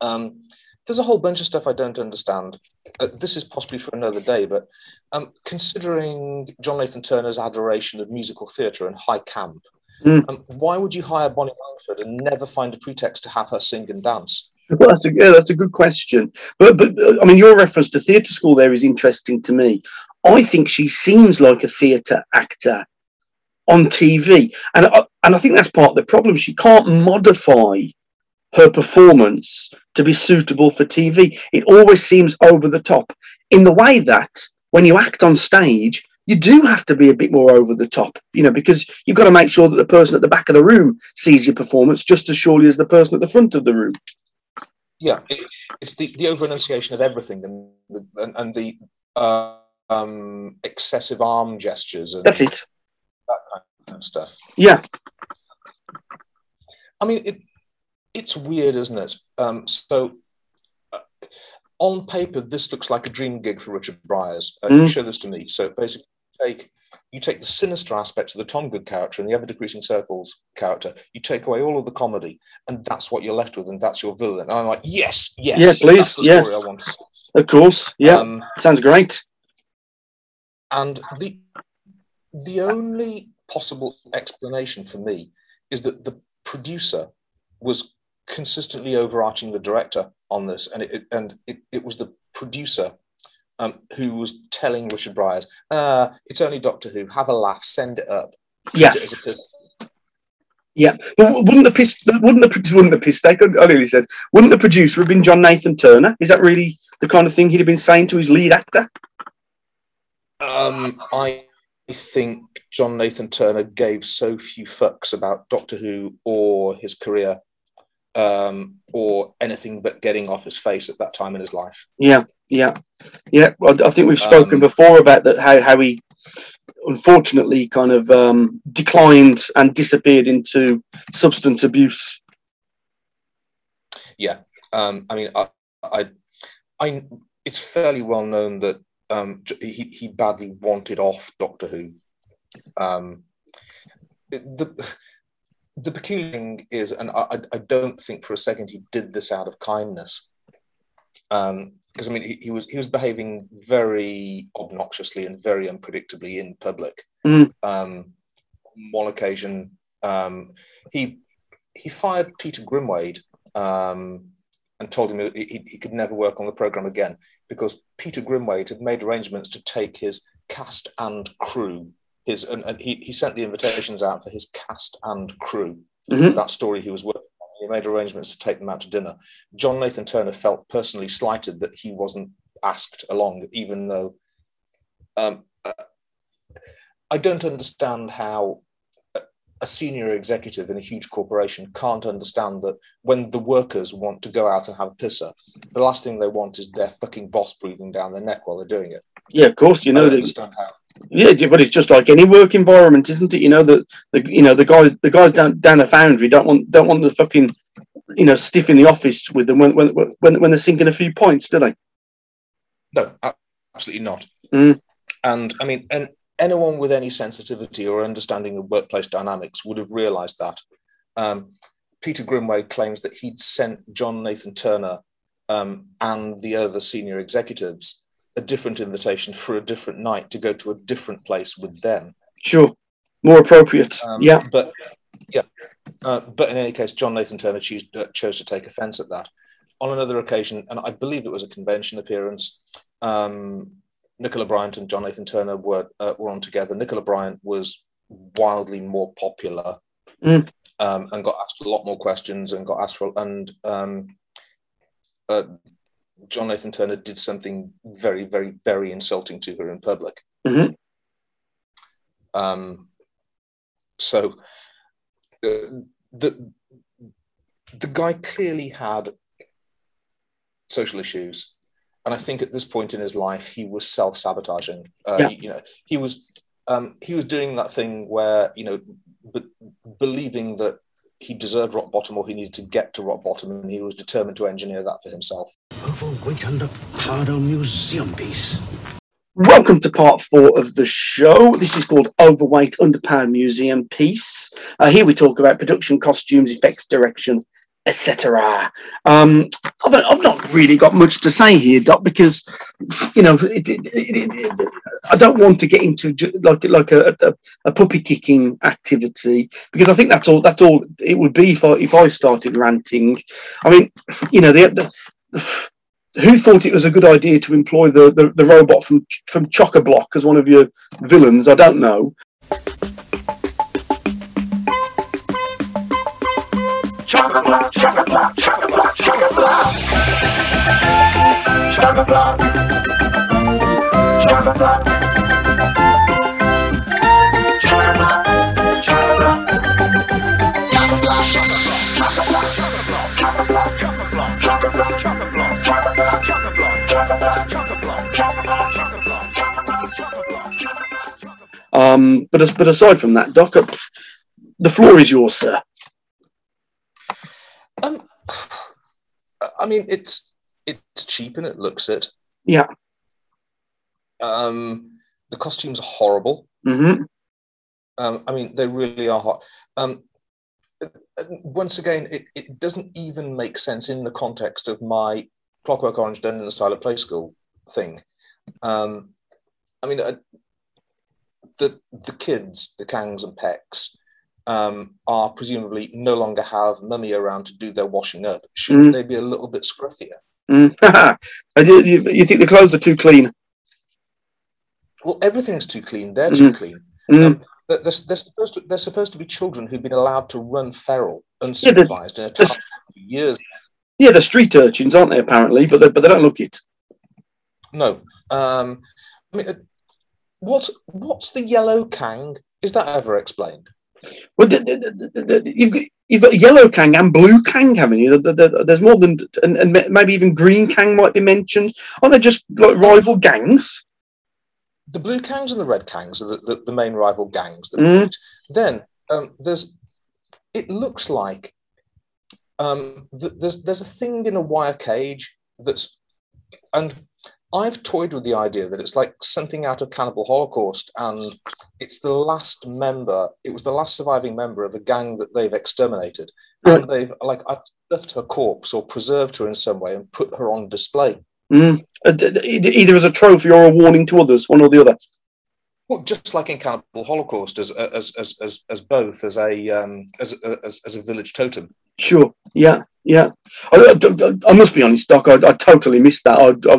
Um, there's a whole bunch of stuff I don't understand. Uh, this is possibly for another day, but um, considering John Nathan Turner's adoration of musical theatre and high camp, Mm. um, why would you hire Bonnie Langford and never find a pretext to have her sing and dance? Well, that's a yeah, that's a good question. But but uh, I mean, your reference to theatre school there is interesting to me. I think she seems like a theatre actor on TV, and I, and I think that's part of the problem. She can't modify her performance to be suitable for TV. It always seems over the top in the way that when you act on stage, you do have to be a bit more over the top, you know, because you've got to make sure that the person at the back of the room sees your performance just as surely as the person at the front of the room. Yeah, it, it's the, the over enunciation of everything and the, and, and the uh, um, excessive arm gestures and That's it. that kind of stuff. Yeah. I mean, it it's weird, isn't it? Um, so, uh, on paper, this looks like a dream gig for Richard Briers. Uh, You Mm. show this to me. So basically, take you take the sinister aspects of the Tom Good character and the ever decreasing circles character. You take away all of the comedy, and that's what you're left with, and that's your villain. And I'm like, yes, yes, Yeah, please, yeah. I want to see. Of course. Yeah. Um, Sounds great. And the the only possible explanation for me is that the producer was consistently overarching the director on this, and it, it- and it, it was the producer um, who was telling Richard Briers, uh, "It's only Doctor Who. Have a laugh. Send it up." Yeah. it as a pos- Yeah. But wouldn't the piss wouldn't the wouldn't the piss take? I nearly said, wouldn't the producer have been John Nathan Turner? Is that really the kind of thing he'd have been saying to his lead actor? Um, I think John Nathan Turner gave so few fucks about Doctor Who or his career, um, or anything but getting off his face at that time in his life. Yeah, yeah, yeah. Well, I think we've spoken Um, before about that how how he unfortunately kind of um, declined and disappeared into substance abuse. Yeah, um, I mean, I, I, I, it's fairly well known that um, he he badly wanted off Doctor Who. Um, the the peculiar thing is, and I, I- don't think for a second he did this out of kindness, because I mean he, he was he was behaving very obnoxiously and very unpredictably in public. Mm. Um, on one occasion, um, he he fired Peter Grimwade um, and told him he, he- he could never work on the program again because Peter Grimwade had made arrangements to take his cast and crew. His and, and he, he sent the invitations out for his cast and crew. Mhm. That story he was working on. He made arrangements to take them out to dinner. John Nathan Turner felt personally slighted that he wasn't asked along, even though um, uh, I don't understand how a- senior executive in a huge corporation can't understand that when the workers want to go out and have a pisser, the last thing they want is their fucking boss breathing down their neck while they're doing it. Yeah, of course, you I know that. understand how. Yeah, but it's just like any work environment, isn't it? You know that the you know the guys the guys down down the foundry don't want don't want the fucking you know stiff in the office with them when when when, when they're sinking a few points, do they? No, absolutely not. Mm. And I mean, and anyone with any sensitivity or understanding of workplace dynamics would have realised that. Um, Peter Grimwade claims that he'd sent John Nathan Turner um, and the other senior executives a different invitation for a different night to go to a different place with them. Sure, more appropriate. Um, yeah, but yeah, uh, but in any case, John Nathan Turner choose, uh, chose to take offence at that. On another occasion, and I believe it was a convention appearance, um, Nicola Bryant and John Nathan Turner were uh, were on together. Nicola Bryant was wildly more popular Mm. um, and got asked a lot more questions and got asked for and um, uh, John Nathan Turner did something very, very, very insulting to her in public. Mhm. Um, so uh, the the guy clearly had social issues, and I think at this point in his life he was self sabotaging. Uh, Yeah. You know, he was um, he was doing that thing where you know, believing that he deserved rock bottom or he needed to get to rock bottom, and he was determined to engineer that for himself. Overweight underpowered museum piece. Welcome to part four of the show. This is called Overweight Underpowered Museum Piece. Uh, here we talk about production, costumes, effects, direction, etc. Um, I've, I've not really got much to say here, Doc, because you know it, it, it, I don't want to get into like like a, a, a puppy kicking activity because I think that's all that's all it would be if I if I started ranting. I mean, you know the. the who thought it was a good idea to employ the, the, the robot from from Chock-a-Block as one of your villains? I don't know. Um, but but aside from that, Doc, the floor is yours, sir. Um, I mean, it's it's cheap and it looks it. Yeah. Um, the costumes are horrible. hmm Um, I mean, they really are hot. Um, once again, it, it doesn't even make sense in the context of my Clockwork Orange done in the style of play school thing. Um, I mean, uh, the the kids, the Kangs and Pecks, um, are presumably no longer have mummy around to do their washing up. Shouldn't Mm. they be a little bit scruffier? Mm. You, you, you think the clothes are too clean? Well, everything's too clean. They're too Mhm. clean. Mm. Um, they're, they're, supposed to they're supposed to be children who've been allowed to run feral, unsupervised in a town for years. Yeah, they're street urchins, aren't they? Apparently, but they, but they don't look it. No, um, I mean, uh, what's what's the yellow Kang? Is that ever explained? Well, th- th- th- th- th- you've got, you've got yellow Kang and blue Kang, haven't you? Th- th- th- There's more than, and, and maybe even green Kang might be mentioned. Aren't they just like rival gangs? the Blue Kangs and the Red Kangs are the, the, the main rival gangs that Mm. Then um, there's, it looks like um, th- there's there's a thing in a wire cage that's, and I've toyed with the idea that it's like something out of Cannibal Holocaust, and it's the last member. It was the last surviving member of a gang that they've exterminated, and they've like left her corpse or preserved her in some way and put her on display. Mm. Uh, Either as a trophy or a warning to others, one or the other. Well, just like in Cannibal Holocaust, as as as as, as both as a um, as, as as a village totem. Sure. Yeah. Yeah. I, I, I must be honest, Doc. I, I totally missed that. I, I,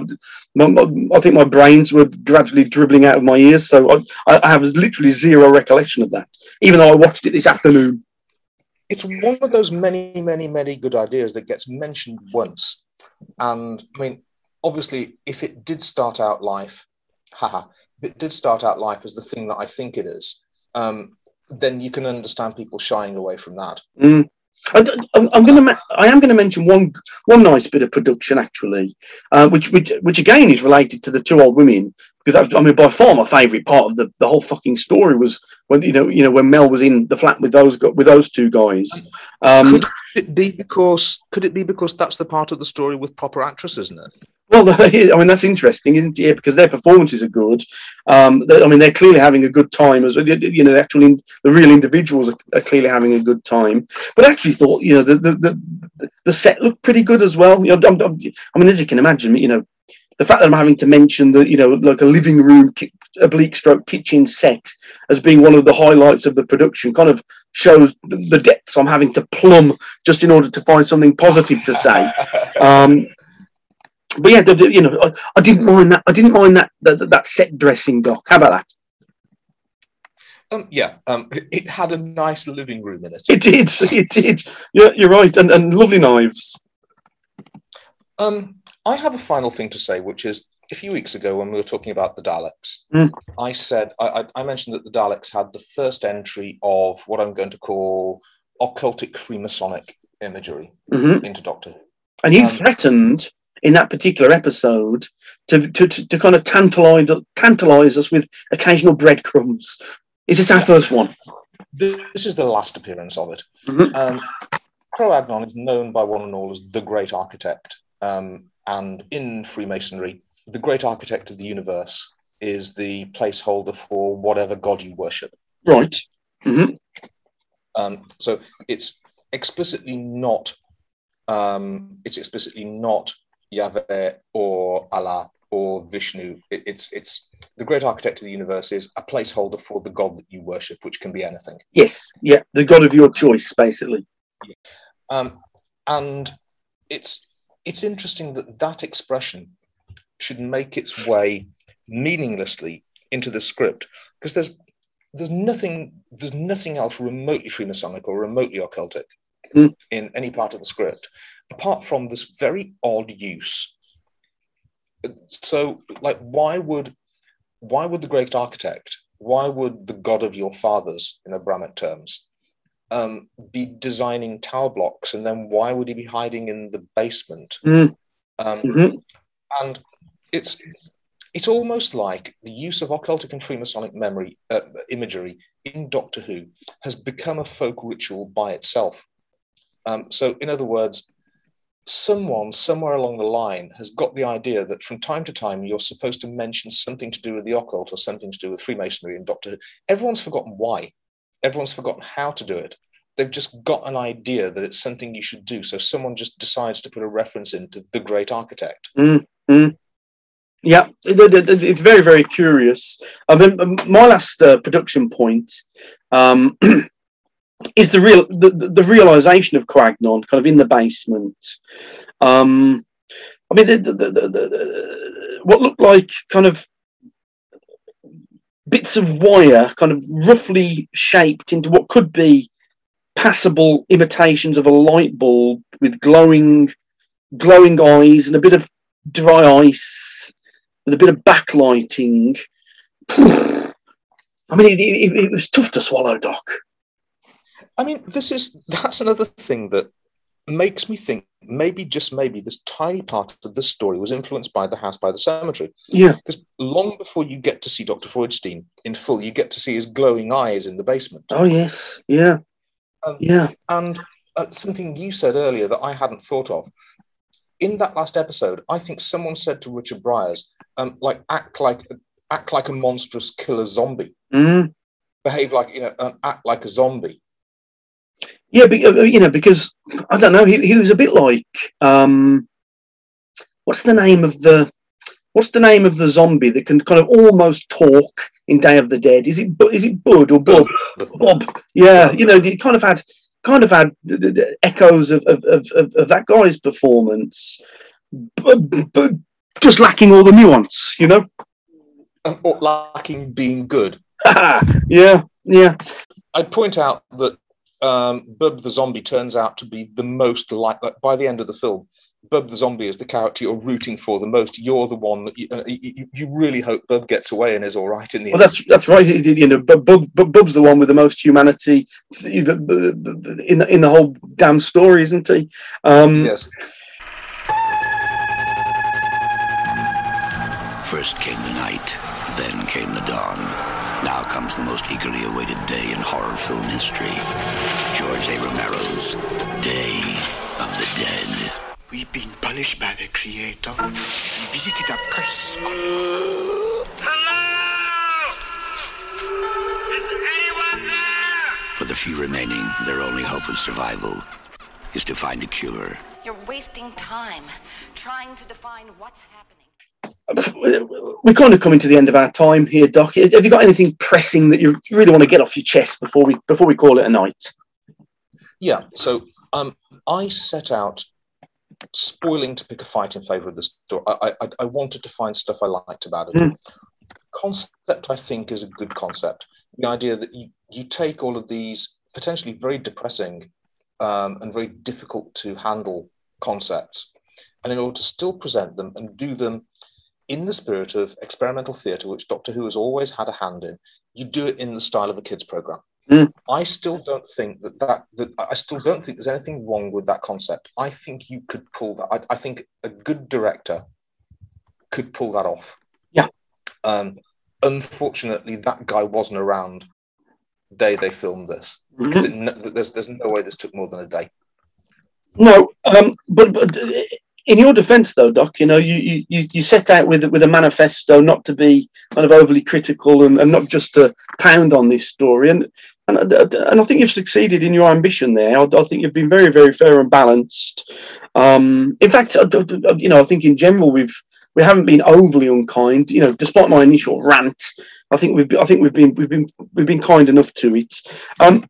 my, my- I think my brains were gradually dribbling out of my ears, so I, I have literally zero recollection of that. Even though I watched it this afternoon. It's one of those many, many, many good ideas that gets mentioned once, and I mean, obviously, if it did start out life, haha, if it did start out life as the thing that I think it is, um, then you can understand people shying away from that. Mm. I, am I'm going to. I am going to mention one one nice bit of production actually, uh, which which which again is related to the two old women because that's, I mean by far my favourite part of the, the whole fucking story was when you know you know when Mel was in the flat with those with those two guys. Um, could it be because could it be because that's the part of the story with proper actresses in it? Well, I mean that's interesting, isn't it? Yeah, because their performances are good. Um, they- I mean, they're clearly having a good time as you know. The actual, in, the real individuals are, are clearly having a good time. But I actually thought, you know, the the, the, the set looked pretty good as well. You know, I'm, I'm- I mean, as you can imagine, you know, the fact that I'm having to mention the, you know, like a living room, ki- oblique stroke kitchen set as being one of the highlights of the production kind of shows the the depths I'm having to plumb just in order to find something positive to say. Um, but yeah, you know, I, I didn't mind that. I didn't mind that that, that set dressing, Doc. How about that? Um, yeah, um, it- had a nice living room in it. It did. It did. Yeah, you're right. And, and lovely knives. Um, I have a final thing to say, which is a few weeks ago when we were talking about the Daleks, Mm. I said I, I, I mentioned that the Daleks had the first entry of what I'm going to call occultic Freemasonic imagery Mhm. into Doctor Who. And you Um, threatened in that particular episode to, to, to, to kind of tantalize, tantalize us with occasional breadcrumbs. Is this our first one? This is the last appearance of it. Mhm. Um, Kroagnon is known by one and all as the Great Architect, um, and in Freemasonry, the Great Architect of the universe is the placeholder for whatever god you worship. Right. hmm Um, so it's explicitly not um, it's explicitly not Yahweh or Allah or Vishnu. It, it's it's the great architect of the universe is a placeholder for the god that you worship, which can be anything. Yes. Yeah. The god of your choice, basically. Um, and it's it's interesting that that expression should make its way meaninglessly into the script because there's there's nothing there's nothing else remotely Freemasonic or remotely occultic Mm. in any part of the script apart from this very odd use. So, like, why would why would the great architect, why would the god of your fathers, in Abrahamic terms, um, be designing tower blocks, and then why would he be hiding in the basement? Mm. Um, Mhm. And it's it's almost like the use of occultic and Freemasonic memory uh, imagery in Doctor Who has become a folk ritual by itself. Um, so, in other words, someone somewhere along the line has got the idea that from time to time you're supposed to mention something to do with the occult or something to do with Freemasonry and Doctor Who. Everyone's forgotten why. Everyone's forgotten how to do it. They've just got an idea that it's something you should do. So someone just decides to put a reference into the Great Architect. Mm, mm. Yeah, it- it- it- it's very, very curious. I mean, my last uh, production point um, is the real the, the, realization of Kroagnon, kind of in the basement. Um, I mean, the, the, the, the, the, what looked like kind of bits of wire, kind of roughly shaped into what could be passable imitations of a light bulb with glowing glowing eyes and a bit of dry ice with a bit of backlighting. I mean, it, it, it was tough to swallow, Doc. I mean, this is that's another thing that makes me think maybe just maybe this tiny part of this story was influenced by the house by the cemetery. Yeah. Because long before you get to see Dr. Freudstein in full, you get to see his glowing eyes in the basement. Oh yes, yeah, Um, yeah, And uh, something you said earlier that I hadn't thought of. In that last episode, I think someone said to Richard Briers, um, like act like act like a monstrous killer zombie, mm. behave like you know, um, act like a zombie. Yeah. Be, uh, you know, because I don't know, he, he was a bit like um, what's the name of the what's the name of the zombie that can kind of almost talk in Day of the Dead? Is it is it Bud or Bob? Bob. Yeah, you know, you kind of had kind of had echoes of, of, of, of, that guy's performance, but, but just lacking all the nuance, you know. Or lacking being good. yeah, yeah. I'd point out that um, Bub the zombie turns out to be the most like, like by the end of the film. Bub the zombie is the character you're rooting for the most. You're the one that you, uh, you, you really hope Bub gets away and is all right in the Well, end. that's that's right. he You know, Bub, Bub, Bub- Bub's the one with the most humanity in the, in the, in the whole damn story, isn't he? Um, yes. First came the night, then came the dawn. Now comes the most eagerly awaited day in horror film history. Punished by the Creator. He visited a curse. Hello! Is anyone there? For the few remaining, their only hope of survival is to find a cure. You're wasting time trying to define what's happening. we're kind of coming to the end of our time here, Doc. Have you got anything pressing that you really want to get off your chest before we before we call it a night? Yeah. So um, I set out spoiling to pick a fight in favor of the story. I, I, I wanted to find stuff I liked about it. Mm. Concept, I think, is a good concept. The idea that you, you take all of these potentially very depressing um, and very difficult to handle concepts, and in order to still present them and do them in the spirit of experimental theatre, which Doctor Who has always had a hand in, you do it in the style of a kids' program. Mm. I still don't think that, that that I still don't think there's anything wrong with that concept. I think you could pull that. I, I think a good director could pull that off. Yeah. Um, unfortunately, that guy wasn't around the day they filmed this because it, there's there's no way this took more than a day. No, um, but, but in your defence, though, Doc, you know, you, you- you you set out with with a manifesto not to be kind of overly critical and, and not just to pound on this story, and and and I think you've succeeded in your ambition there. I, I think you've been very very fair and balanced. Um, in fact, I- I- you know, I think in general we've we haven't been overly unkind. You know, despite my initial rant, I think we've been, I think we've been we've been we've been kind enough to it. Um,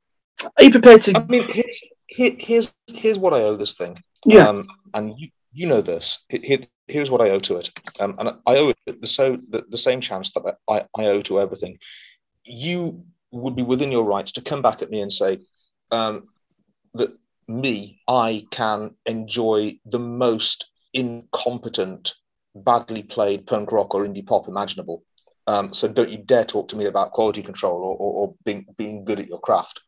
are you prepared to? I mean, here's here's here's what I owe this thing. Yeah. Um, and you, you know this. Here, here- here's what I owe to it. Um, and I owe it the so the, the same chance that I, I owe to everything. You would be within your rights to come back at me and say um, that me, I can enjoy the most incompetent, badly played punk rock or indie pop imaginable. Um, so don't you dare talk to me about quality control or, or, or being being good at your craft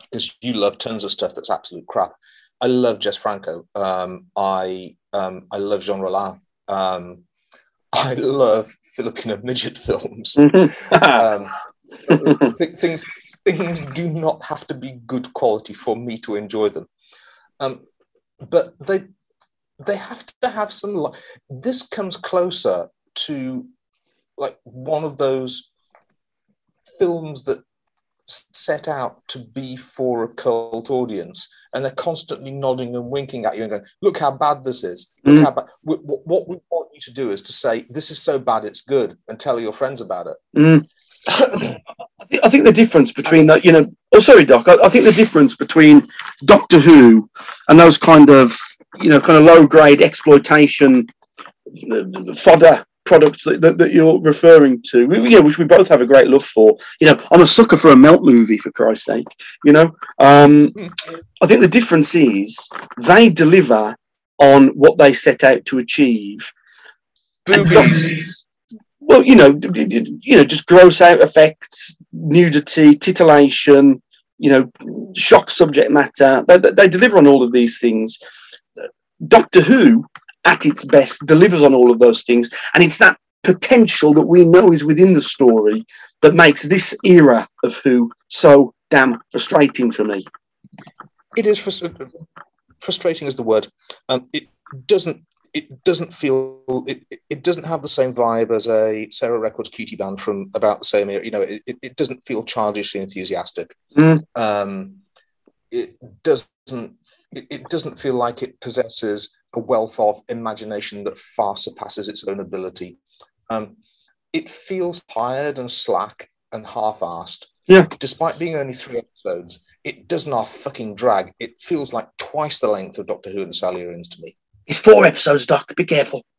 because you love tons of stuff that's absolute crap. I love Jess Franco. Um, I um, I love Jean Rollin. Um, I love Filipino midget films. th- things things do not have to be good quality for me to enjoy them, um, but they they have to have some. Li- this comes closer to like one of those films that set out to be for a cult audience and they're constantly nodding and winking at you and going look how bad this is look Mm. how bad what, what we want you to do is to say this is so bad it's good and tell your friends about it Mm. I think, I think the difference between that, you know, oh, sorry, Doc. I, I think the difference between Doctor Who and those kind of, you know, kind of low grade exploitation uh, fodder products that, that, that you're referring to, we- yeah, which we both have a great love for. You know, I'm a sucker for a melt movie, for Christ's sake. You know, um, I think the difference is they deliver on what they set out to achieve. Doctor- well, you know, you know, just gross out effects, nudity, titillation, you know, shock subject matter. They, they, deliver on all of these things. Doctor Who, at its best, delivers on all of those things, and it's that potential that we know is within the story that makes this era of Who so damn frustrating for me. It is frus- frustrating as the word. Um, it doesn't. It doesn't feel. It, it- doesn't have the same vibe as a Sarah Records cutie band from about the same era. You know, it, it, doesn't feel childishly enthusiastic. Mm. Um, it doesn't. It, doesn't feel like it possesses a wealth of imagination that far surpasses its own ability. Um, it feels tired and slack and half-assed. Yeah. Despite being only three episodes, it does not fucking drag. It feels like twice the length of Doctor Who and the Silurians to me. It's four episodes, Doc. Be careful.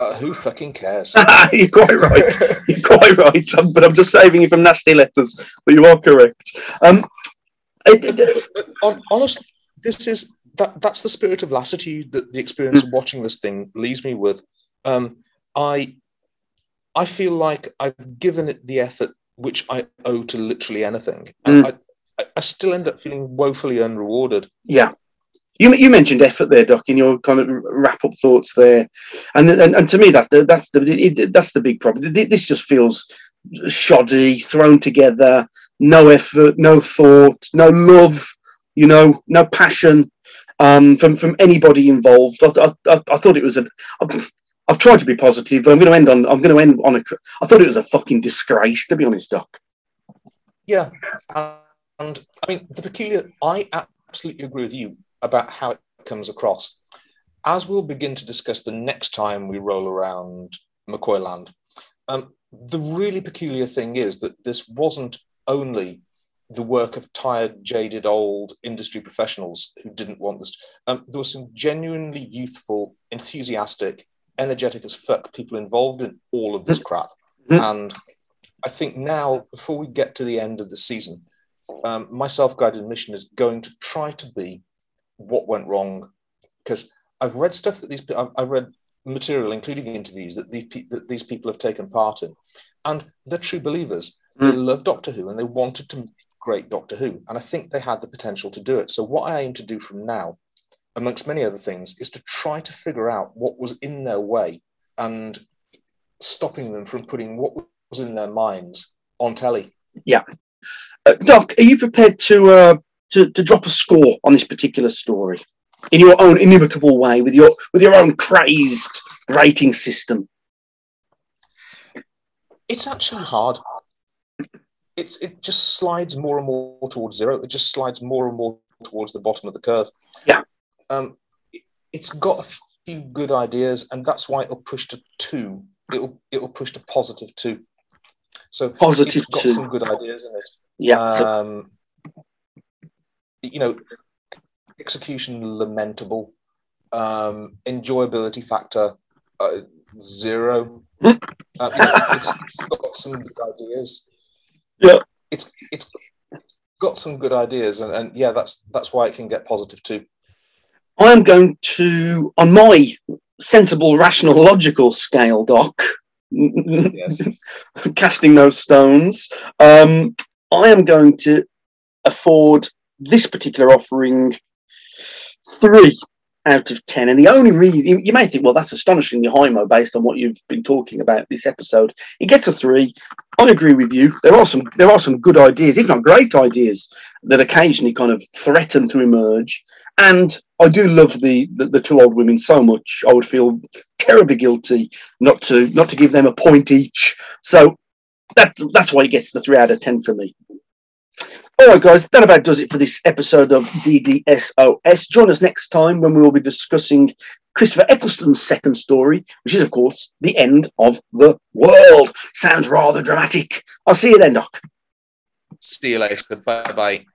Uh, who fucking cares? You're quite right. You're quite right. Um, but I'm just saving you from nasty letters. But you are correct. Um, it- it- Hon- honestly, this is that. That's the spirit of lassitude that the experience of watching this thing leaves me with. Um, I, I feel like I've given it the effort which I owe to literally anything, and I, I, I still end up feeling woefully unrewarded. yeah. You, you mentioned effort there, Doc, in your kind of wrap up thoughts there, and and, and to me that that's the that's the big problem. This just feels shoddy, thrown together, no effort, no thought, no love, you know, no passion um, from from anybody involved. I, I, I thought it was a. I've tried to be positive, but I'm going to end on. I'm going to end on a. I thought it was a fucking disgrace, to be honest, Doc. Yeah, and I mean the peculiar. I absolutely agree with you about how it comes across. As we'll begin to discuss the next time we roll around McCoy Land, um, the really peculiar thing is that this wasn't only the work of tired, jaded old industry professionals who didn't want this. Um, there were some genuinely youthful, enthusiastic, energetic as fuck people involved in all of this crap. And I think now, before we get to the end of the season, um, my self-guided mission is going to try to be what went wrong because I've read stuff that these I've, I've read material, including interviews that these that these people have taken part in, and they're true believers. They love Doctor Who and they wanted to make great Doctor Who, and I think they had the potential to do it. So what I aim to do from now, amongst many other things, is to try to figure out what was in their way and stopping them from putting what was in their minds on telly. Yeah. Uh, Doc, are you prepared to, uh, to to drop a score on this particular story in your own inimitable way with your with your own crazed rating system? It's actually hard. It's it just slides more and more towards zero. It just slides more and more towards the bottom of the curve. Yeah. Um, it- it's got a few good ideas, and that's why it'll push to two. It'll it'll push to positive two. So Positive it's got two. some good ideas in it. Yeah, so- Um, you know, execution lamentable. Um, enjoyability factor uh, zero. Uh, you know, it's got some good ideas. Yeah. It's it's got some good ideas, and, and yeah, that's that's why it can get positive two. I am going to, on my sensible, rational, logical scale, Doc, casting those stones, um, I am going to afford this particular offering three out of ten. And the only reason you, you may think, well, that's astonishingly high, Mo, based on what you've been talking about this episode. It gets a three. I agree with you. There are some there are some good ideas, if not great ideas, that occasionally kind of threaten to emerge. And I do love the, the the two old women so much. I would feel terribly guilty not to not to give them a point each. So that's that's why it gets the three out of ten for me. All right, guys, that about does it for this episode of DDSOS. Join us next time when we will be discussing Christopher Eccleston's second story, which is, of course, the end of the world. Sounds rather dramatic. I'll see you then, Doc. See you later. Bye bye.